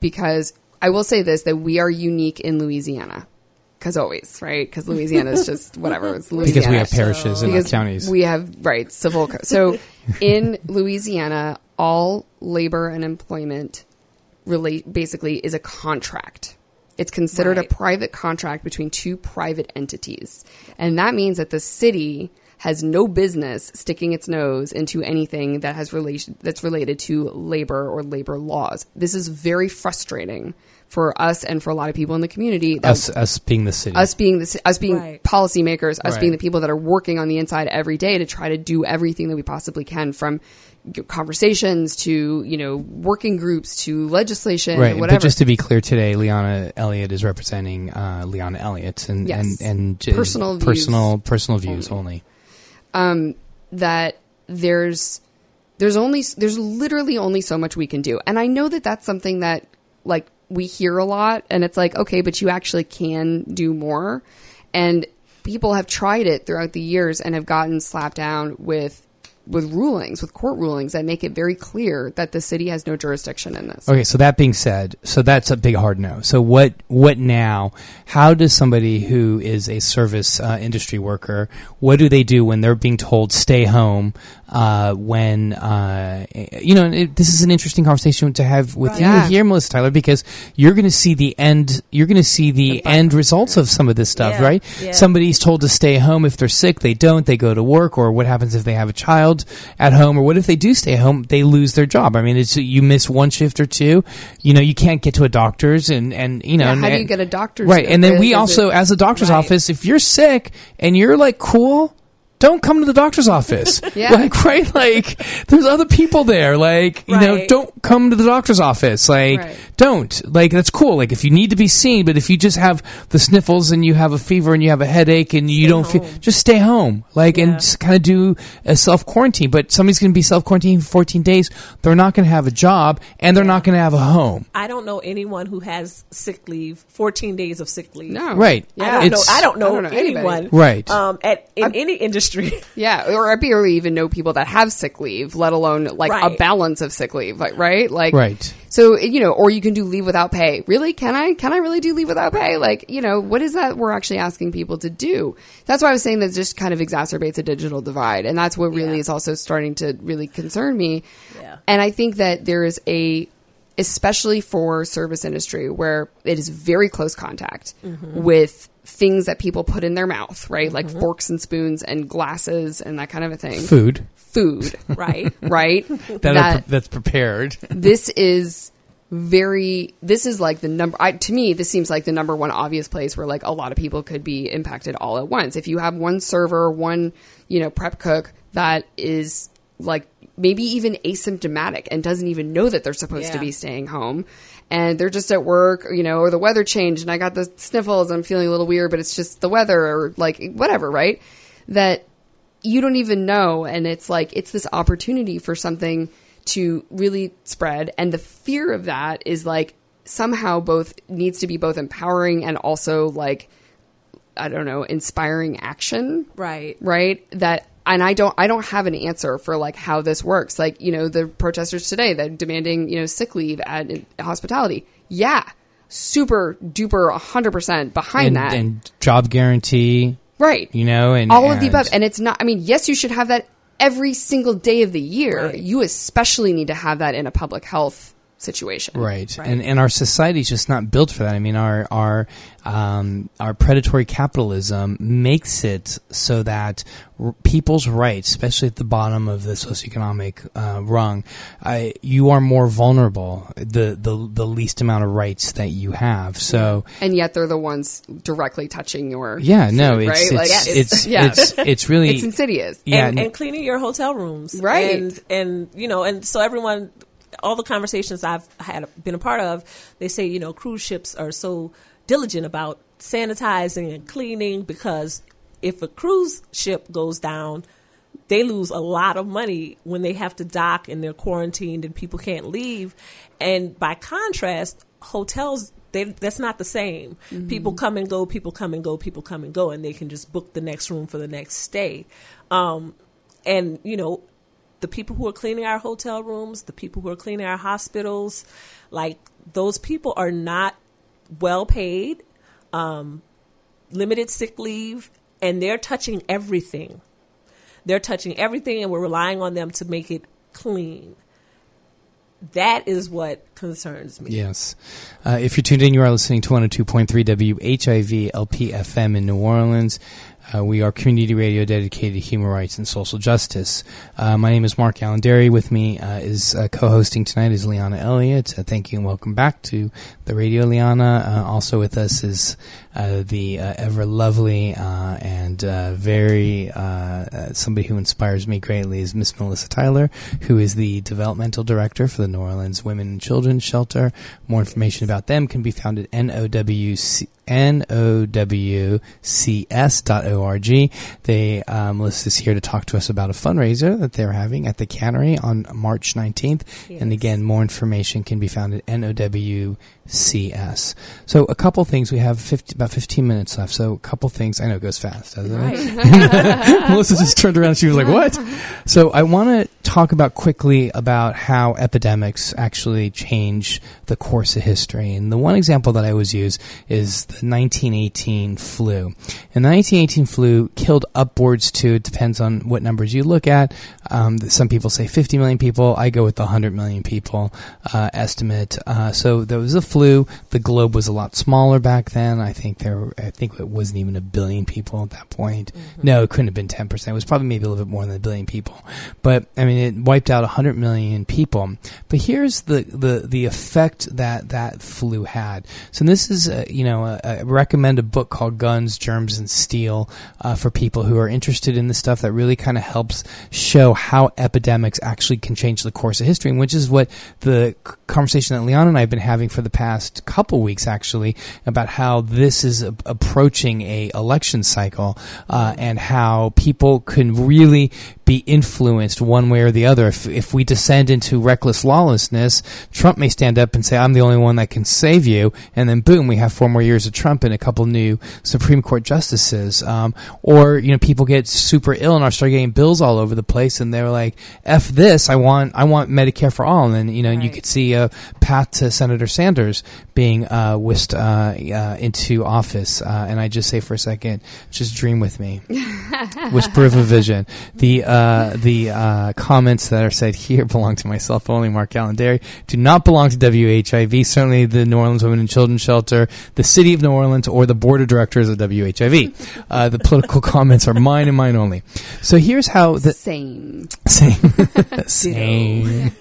because I will say this that we are unique in Louisiana. Because always, right? Because Louisiana is just whatever. It's Louisiana.
Because we have parishes and not
Because
counties.
We have right civil. Co- so in Louisiana, all labor and employment relate basically is a contract. It's considered
Right.
a private contract between two private entities, and that means that the city has no business sticking its nose into anything that has relation that's related to labor or labor laws. This is very frustrating for us and for a lot of people in the community. that-
Us, us being the city.
us being the us being
Right.
policymakers, us
Right.
being the people that are working on the inside every day to try to do everything that we possibly can, from conversations to you know working groups to legislation,
Right,
whatever.
but just to be clear, today Liana Elliott is representing uh, Liana Elliott and
Yes.
and and j-
Personal views
personal personal views only.
Um, that there's there's only there's literally only so much we can do, and I know that that's something that like we hear a lot, and it's like okay, but you actually can do more, and people have tried it throughout the years and have gotten slapped down with with rulings, with court rulings that make it very clear that the city has no jurisdiction in this.
Okay, so that being said, so that's a big hard no. So what what now? How does somebody who is a service uh, industry worker, what do they do when they're being told stay home? Uh, when uh, you know, it, this is an interesting conversation to have with
Right.
you
Yeah.
here, Melissa Tyler, because you're going to see the end. You're going to see the end results of some of this stuff,
Yeah,
right?
yeah.
Somebody's told to stay home if they're sick, they don't. They go to work, or what happens if they have a child at home, or what if they do stay home, they lose their job? I mean, it's you miss one shift or two. You know, you can't get to a doctor's, and and you know,
Yeah,
and-
how do you get a doctor's
Right, and then we also, as a doctor's
Right.
office, if you're sick and you're like cool. Don't come to the doctor's office.
Yeah.
Like, right? Like, there's other people there. Like, you know, don't come to the doctor's office. Like,
Right.
don't. Like, that's cool. Like, if you need to be seen, but if you just have the sniffles and you have a fever and you have a headache and you
Stay
don't feel, just stay home. Like, and
Yeah.
just kind of do a self quarantine. But somebody's going to be self quarantined for 14 days. They're not going to have a job and they're not going to have a home.
I don't know anyone who has sick leave, 14 days of sick leave.
no
Right.
Yeah,
I don't know. I don't know,
I don't know anybody.
anyone.
Right.
Um, at in any industry.
Yeah, or I barely even know people that have sick leave, let alone like a balance of sick leave, like right? Like
Right.
So you know, or you can do leave without pay. Really? Can I? Can I really do leave without pay? Like you know, what is that we're actually asking people to do? That's why I was saying that just kind of exacerbates a digital divide, and that's what really
Yeah.
is also starting to really concern me.
Yeah.
And I think that there is a especially for service industry where it is very close contact
Mm-hmm.
with things that people put in their mouth, right? Like mm-hmm. forks and spoons and glasses and that kind of a thing.
Food
Food,
right.
right?
that, are pre- that's prepared.
this is very this is like the number I, to me this seems like the number one obvious place where like a lot of people could be impacted all at once if you have one server one you know prep cook that is like maybe even asymptomatic and doesn't even know that they're supposed to be staying home and they're just at work you know or the weather changed and i got the sniffles i'm feeling a little weird but it's just the weather or like whatever right that you don't even know and it's like it's this opportunity for something to really spread and the fear of that is like somehow both needs to be both empowering and also like I don't know, inspiring action.
Right.
Right? That and I don't I don't have an answer for like how this works. Like, you know, the protesters today that demanding, you know, sick leave at hospitality. Yeah. Super duper 100% behind
and,
that.
and job guarantee,
right.
you know, and
all of the above. And it's not, I mean, yes, you should have that every single day of the year. You especially need to have that in a public health situation.
Right. And and our society's just not built for that. I mean, our our um, our predatory capitalism makes it so that r- people's rights, especially at the bottom of the socioeconomic uh, rung, uh, you are more vulnerable. The the the least amount of rights that you have. So.
And yet they're the ones directly touching your
Yeah, no, it's
right? Like,
it's, it's,
yeah.
it's it's really
it's insidious.
Yeah,
and, and cleaning your hotel rooms,
Right.
And and you know, and so everyone, all the conversations I've had been a part of, they say you know cruise ships are so diligent about sanitizing and cleaning because if a cruise ship goes down. They lose a lot of money when they have to dock and they're quarantined and people can't leave. And by contrast, hotels they, that's not the same. People come and go, people come and go, people come and go, and they can just book the next room for the next stay. Um, and you know, the people who are cleaning our hotel rooms, the people who are cleaning our hospitals, like those people are not well paid, um, limited sick leave, and they're touching everything. They're touching everything, and we're relying on them to make it clean. That is what concerns me.
Yes. Uh, if you're tuned in, you are listening to 102.3 WHIV LPFM in New Orleans. Uh, we are community radio dedicated to human rights and social justice. Uh, my name is Mark Alain Dery. With me uh, is uh, co-hosting tonight is Liana Elliott. Uh, thank you and welcome back to the radio, Liana. Uh, also with us is the ever lovely uh, and uh, very somebody who inspires me greatly is Miss Melissa Tyler, who is the developmental director for the New Orleans Women and Children's Shelter. More information about them can be found at NOWC. NOWCS.org. They, um, Melissa is here to talk to us about a fundraiser that they're having at the cannery on March 19th. And again, more information can be found at NOWCS. So a couple things. We have 50, about 15 minutes left. So a couple things. I know it goes fast, doesn't it? Melissa just turned around. She was like, what? So I want to talk about quickly about how epidemics actually change the course of history. And the one example that I always use is the 1918 flu. And the 1918 flu killed upwards to, it depends on what numbers you look at. Um, some people say 50 million people. I go with the 100 million people uh, estimate. Uh, so there was a flu. The globe was a lot smaller back then. I think there, I think it wasn't even a billion people at that point. No, it couldn't have been 10%. It was probably maybe a little bit more than a billion people. But I mean, it wiped out 100 million people. But here's the, the, the effect that that flu had. So this is, uh, you know, a, I recommend a book called Guns, Germs, and Steel uh, for people who are interested in this stuff that really kind of helps show how epidemics actually can change the course of history, which is what the conversation that Leon and I have been having for the past couple weeks, actually, about how this is a- approaching a election cycle uh, and how people can really be influenced one way or the other. If, if we descend into reckless lawlessness, Trump may stand up and say, I'm the only one that can save you. And then boom, we have four more years of Trump and a couple new Supreme Court justices. Um, or, you know, people get super ill and are start getting bills all over the place and they're like, F this, I want, I want Medicare for all. And then, you know, you could see a path to Senator Sanders being, uh, whisked, uh, uh, into office. Uh, and I just say for a second, just dream with me. Whisper of a vision. The uh, the uh, comments that are said here belong to myself only, Mark Alain Dery. Do not belong to WHIV. Certainly, the New Orleans Women and Children's Shelter, the City of New Orleans, or the board of directors of WHIV. Uh, the political comments are mine and mine only. So here's how the
Same.
same. Same.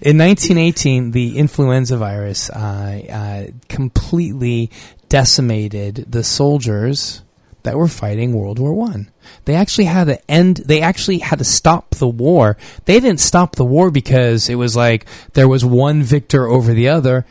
In 1918, the influenza virus uh, uh, completely decimated the soldiers that were fighting World War One. They actually had to end. They actually had to stop the war. They didn't stop the war because it was like there was one victor over the other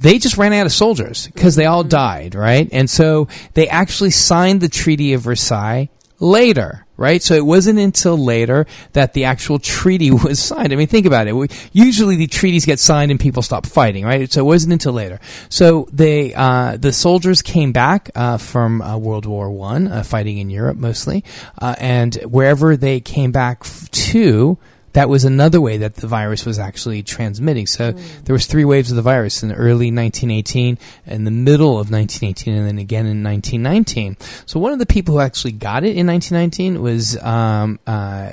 they just ran out of soldiers because they all mm-hmm. died, right? And so they actually signed the Treaty of Versailles later. Right? So it wasn't until later that the actual treaty was signed. I mean, think about it. We, usually the treaties get signed and people stop fighting, right? So it wasn't until later. So they, uh, the soldiers came back uh, from uh, World War One, uh, fighting in Europe mostly, uh, and wherever they came back to, that was another way that the virus was actually transmitting. So there was three waves of the virus in the early 1918, in the middle of 1918, and then again in 1919. So one of the people who actually got it in 1919 was um, uh,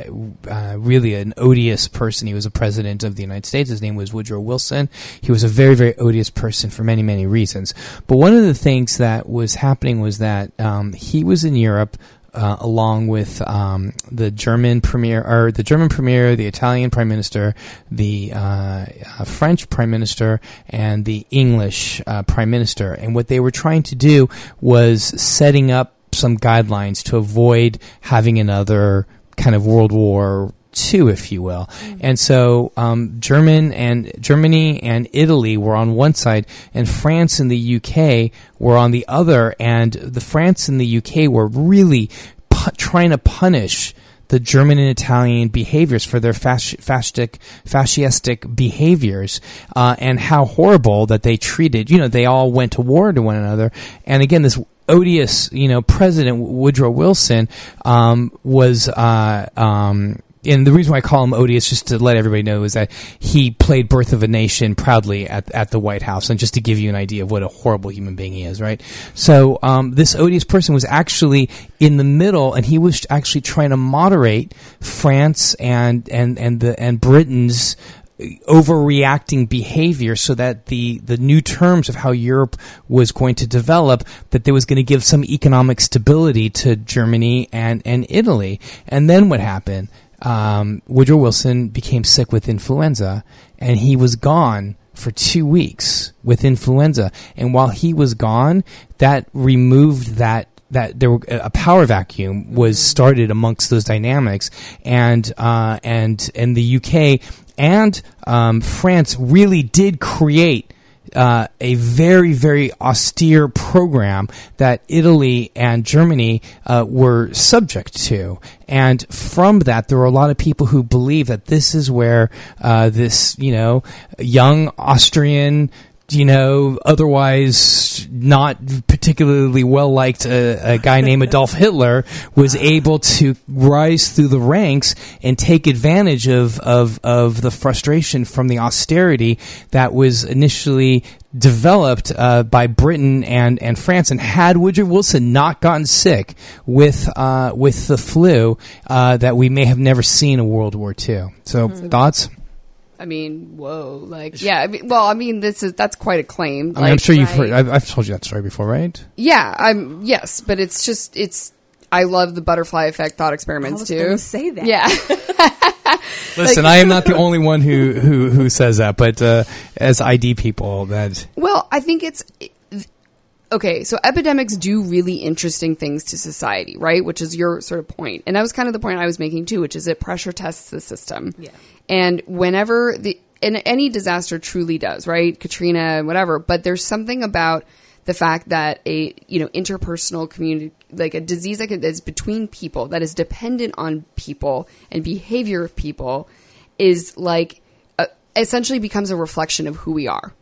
uh, really an odious person. He was a president of the United States. His name was Woodrow Wilson. He was a very, very odious person for many, many reasons. But one of the things that was happening was that um, he was in Europe uh, along with um, the German premier, or the German premier, the Italian prime minister, the uh, uh, French prime minister, and the English uh, prime minister. And what they were trying to do was setting up some guidelines to avoid having another kind of World War two, if you will. And so um, German and Germany and Italy were on one side, and France and the UK were on the other. And the France and the UK were really pu- trying to punish the German and Italian behaviors for their fasc- fascistic, fascistic behaviors, uh, and how horrible that they treated. You know, they all went to war to one another. And again, this odious, you know, President Woodrow Wilson um, was. Uh, um, and the reason why I call him odious, just to let everybody know, is that he played "Birth of a Nation" proudly at at the White House, and just to give you an idea of what a horrible human being he is, right? So um, this odious person was actually in the middle, and he was actually trying to moderate France and and and the and Britain's overreacting behavior so that the, the new terms of how Europe was going to develop, that there was going to give some economic stability to Germany and, and Italy. And then what happened? Um, Woodrow Wilson became sick with influenza and he was gone for two weeks with influenza. And while he was gone, that removed that that there were, a power vacuum was started amongst those dynamics, and uh, and and the UK and um, France really did create. Uh, a very, very austere program that Italy and Germany uh, were subject to. And from that, there were a lot of people who believe that this is where uh, this, you know, young Austrian you know, otherwise not particularly well liked a, a guy named Adolf Hitler was able to rise through the ranks and take advantage of, of, of the frustration from the austerity that was initially developed uh, by Britain and, and France. And had Woodrow Wilson not gotten sick with uh, with the flu, uh, that we may have never seen a World War II. So thoughts?
I mean, whoa, like, yeah. I mean, well, I mean, this is that's quite a claim.
I mean, I'm
Like,
sure you've heard. I've, I've told you that story before, right?
Yeah, I'm yes, but it's just it's. I love the butterfly effect thought experiments
I was
too.
say that.
Yeah,
Listen, I am not the only one who who, who says that, but uh, as ID people, that
Well, I think it's okay. So epidemics do really interesting things to society, right? Which is your sort of point, and that was kind of the point I was making too, which is it pressure tests the system.
Yeah.
And whenever the and any disaster truly does, right? Katrina, whatever. But there's something about the fact that a you know interpersonal community like a disease that is between people that is dependent on people and behavior of people is like uh, essentially becomes a reflection of who we are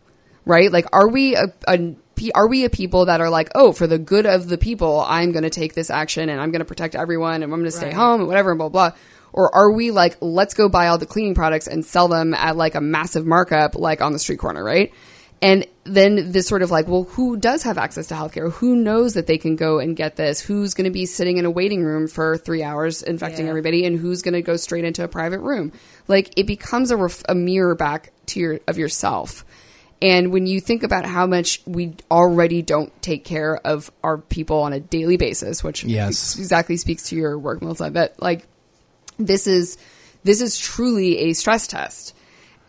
right like are we a, a are we a people that are like oh for the good of the people i'm going to take this action and i'm going to protect everyone and i'm going to stay
Right.
home and whatever and blah blah or are we like let's go buy all the cleaning products and sell them at like a massive markup like on the street corner right and then this sort of like, well, who does have access to healthcare? Who knows that they can go and get this? Who's going to be sitting in a waiting room for three hours infecting
Yeah.
everybody? And who's going to go straight into a private room? Like it becomes a, ref- a mirror back to your of yourself. And when you think about how much we already don't take care of our people on a daily basis, which
Yes.
exactly speaks to your work, Melissa, but like this is this is truly a stress test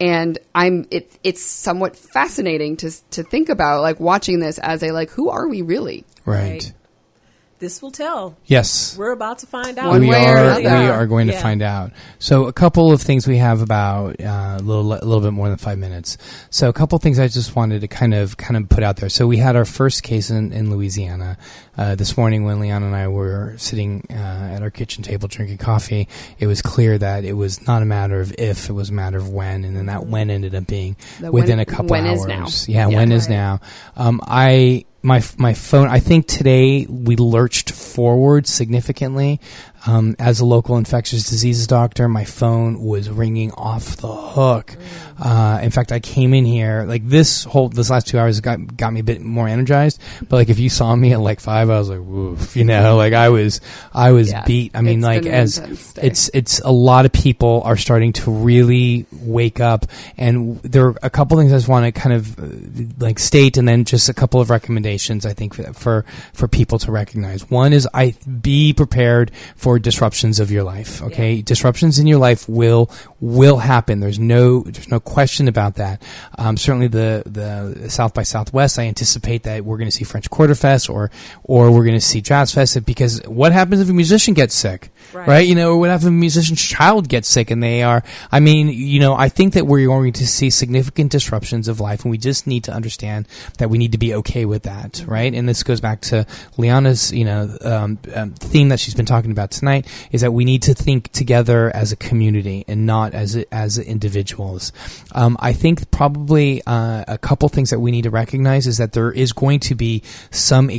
and i'm it, it's somewhat fascinating to to think about like watching this as a like who are we really
right.
Right. This will tell.
Yes.
We're about to find out.
One
we
way or
are we
another.
are going to find out. So a couple of things we have about uh, a little a little bit more than five minutes. So a couple of things I just wanted to kind of kind of put out there. So we had our first case in, in Louisiana uh, this morning when Leon and I were sitting uh, at our kitchen table drinking coffee. It was clear that it was not a matter of if, it was a matter of when, and then that when ended up being
The
within
when-
a couple
when
hours.
is now.
Yeah,
Yeah.
when is
Right.
now. Um, I my my phone. I think today we lurched forward significantly. Um, as a local infectious diseases doctor, my phone was ringing off the hook. Uh, in fact, I came in here like this whole this last two hours got got me a bit more energized. But like if you saw me at like five, I was like, woof, you know, like I was I was
Yeah.
beat. I mean,
It's
like as it's it's a lot of people are starting to really wake up and there are a couple things I just want to kind of uh, like state and then just a couple of recommendations I think for for, for people to recognize. One is I be prepared for disruptions of your life, okay? Disruptions in your life will will happen. There's no there's no question about that. Um, certainly the the South by Southwest I anticipate that we're going to see French Quarter Fest or or we're going to see Jazz Fest because what happens if a musician gets sick?
Right.
right? You know, or what if a musician's child gets sick and they are, I mean, you know, I think that we're going to see significant disruptions of life and we just need to understand that we need to be okay with that, right? And this goes back to Liana's, you know, um, um, theme that she's been talking about tonight is that we need to think together as a community and not as, as individuals. Um, I think probably, uh, a couple things that we need to recognize is that there is going to be some,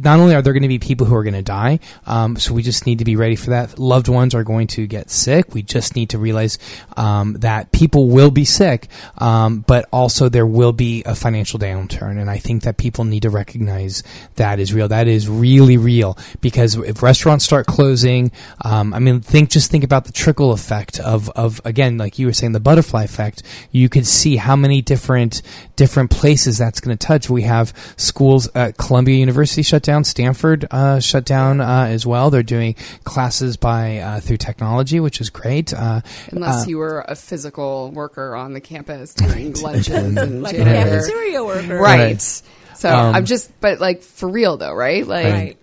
not only are there going to be people who are going to die, um, so we just need to be ready for that. Loved ones are going to get sick. We just need to realize um, that people will be sick, um, but also there will be a financial downturn. And I think that people need to recognize that is real. That is really real because if restaurants start closing, um, I mean, think just think about the trickle effect of of again, like you were saying, the butterfly effect. You could see how many different different places that's going to touch. We have schools at Columbia University shut down, Stanford uh, shut down uh, as well. They're doing classes by uh, through technology, which is great. Uh,
Unless
uh,
you were a physical worker on the campus doing lunches and
Like a cafeteria worker.
Right.
Right.
So
Um,
I'm just, but like for real though, right? Like,
Right.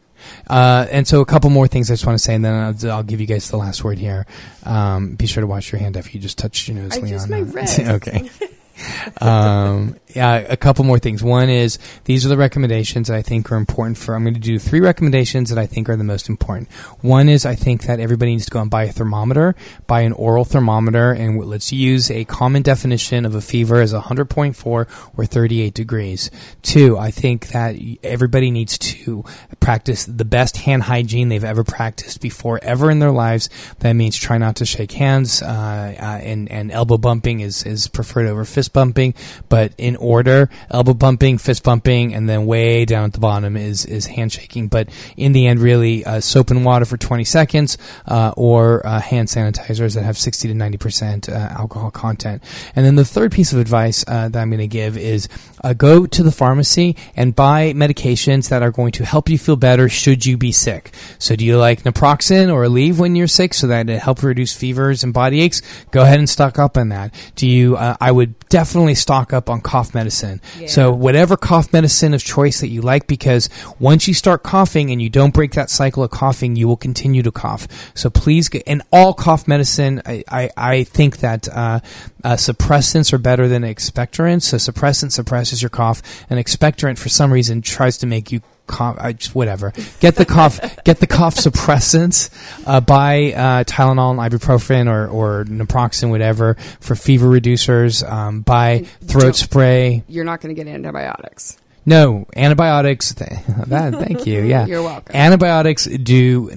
Uh, and so a couple more things I just want to say, and then I'll, I'll give you guys the last word here. Um, be sure to wash your hand after you just touched your nose,
I
Leon.
my wrist.
okay. um, yeah, a couple more things. One is these are the recommendations that I think are important for. I'm going to do three recommendations that I think are the most important. One is I think that everybody needs to go and buy a thermometer, buy an oral thermometer, and let's use a common definition of a fever as 100.4 or 38 degrees. Two, I think that everybody needs to practice the best hand hygiene they've ever practiced before, ever in their lives. That means try not to shake hands, uh, uh, and and elbow bumping is is preferred over fist bumping, but in order, elbow bumping, fist bumping, and then way down at the bottom is is handshaking. But in the end, really, uh, soap and water for 20 seconds, uh, or uh, hand sanitizers that have 60 to 90 percent uh, alcohol content. And then the third piece of advice uh, that I'm going to give is uh, go to the pharmacy and buy medications that are going to help you feel better should you be sick. So, do you like naproxen or Aleve when you're sick so that it helps reduce fevers and body aches? Go ahead and stock up on that. Do you? I would definitely stock up on cough medicine. So, whatever cough medicine of choice that you like, because once you start coughing and you don't break that cycle of coughing, you will continue to cough. So, please get and all cough medicine. I I, I think that uh, uh, suppressants are better than expectorants. So, suppressant suppresses your cough, and expectorant for some reason tries to make you cough. I just whatever. Get the cough. get the cough suppressants. Uh, buy uh, Tylenol, and ibuprofen, or or naproxen, whatever for fever reducers. Um, buy throat
don't-
spray.
you're not going to get antibiotics.
No antibiotics. Th- that, thank you. Yeah,
You're welcome.
Antibiotics do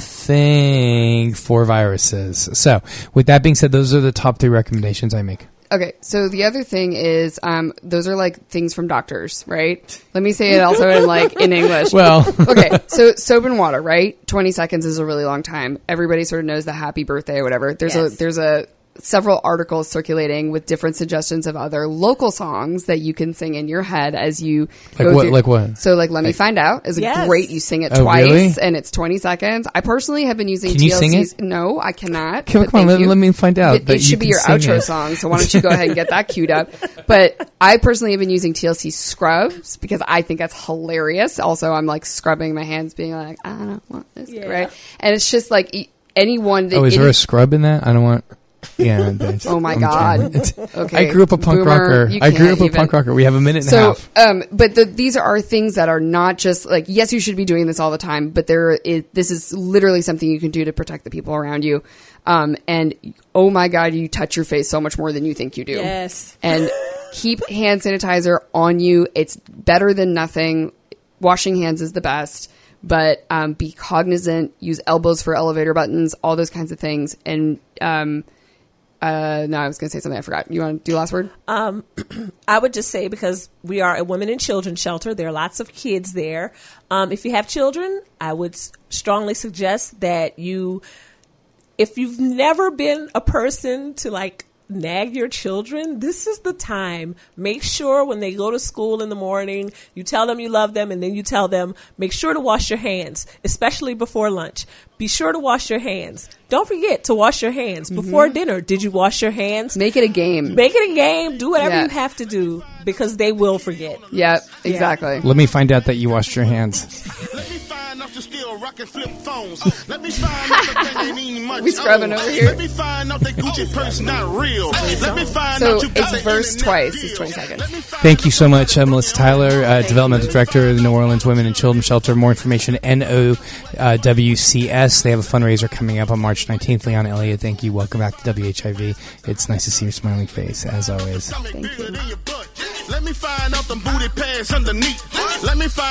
nothing for viruses. So, with that being said, those are the top three recommendations I make.
Okay, so the other thing is, um, those are like things from doctors, right? Let me say it also in like in English.
Well,
okay, so soap and water, right? Twenty seconds is a really long time. Everybody sort of knows the happy birthday or whatever. There's
Yes.
a there's a several articles circulating with different suggestions of other local songs that you can sing in your head as you
Like
go
what-
through-
like what?
So like Let Me Find Out is a
Yes.
great. You sing it
Oh,
twice
really?
and it's 20 seconds. I personally have been using
Can you sing it?
No, I cannot.
Come- come on, let- let me find out
It, it should be your outro
it.
song. So why don't you go ahead and get that queued up? But I personally have been using TLC Scrubs because I think that's hilarious. Also, I'm like scrubbing my hands, being like, I don't want this,
Yeah.
right? And it's just like e- anyone that
Oh, is there a scrub in that? I don't want. Yeah. that's-
Oh my God. Okay,
I grew up a punk
boomer,
rocker. I grew
can't
up a punk rocker. We have a minute and a
So,
half.
um, but the, these are things that are not just like yes, you should be doing this all the time, but there is this is literally something you can do to protect the people around you. Um, and oh my god, you touch your face so much more than you think you do.
Yes.
and keep hand sanitizer on you. It's better than nothing. Washing hands is the best, but um, be cognizant. Use elbows for elevator buttons, all those kinds of things. And um, uh, no, I was going to say something I forgot. You want to do last word?
I would just say because we are a women and children shelter, there are lots of kids there. Um, if you have children, I would strongly suggest that you, if you've never been a person to like nag your children, this is the time. Make sure when they go to school in the morning, you tell them you love them and then you tell them, make sure to wash your hands, especially before lunch. Be sure to wash your hands. Don't forget to wash your hands before dinner. Did you wash your hands?
Make it a game.
Make it a game. Do whatever
Yeah.
you have to do because they will forget.
Yeah, exactly.
Let me find out that you washed your hands.
Let me find out you still rocking flip phones. Let me find out the thing ain't much.
We scrubbing over here.
Let me find out that Gucci purse not real. Let me find
So
out you got
it's verse twice. It's 20 seconds.
Let me find
Thank you so much, uh, Melissa Tyler, uh, Developmental Director of the New Orleans Women and Children Shelter. More information, NOWCS. They have a fundraiser coming up on March 19th. Liana Elliott, thank you. Welcome back to WHIV. It's nice to see your smiling face, as always.
Thank you. Let me find out them booty pads underneath. Let me find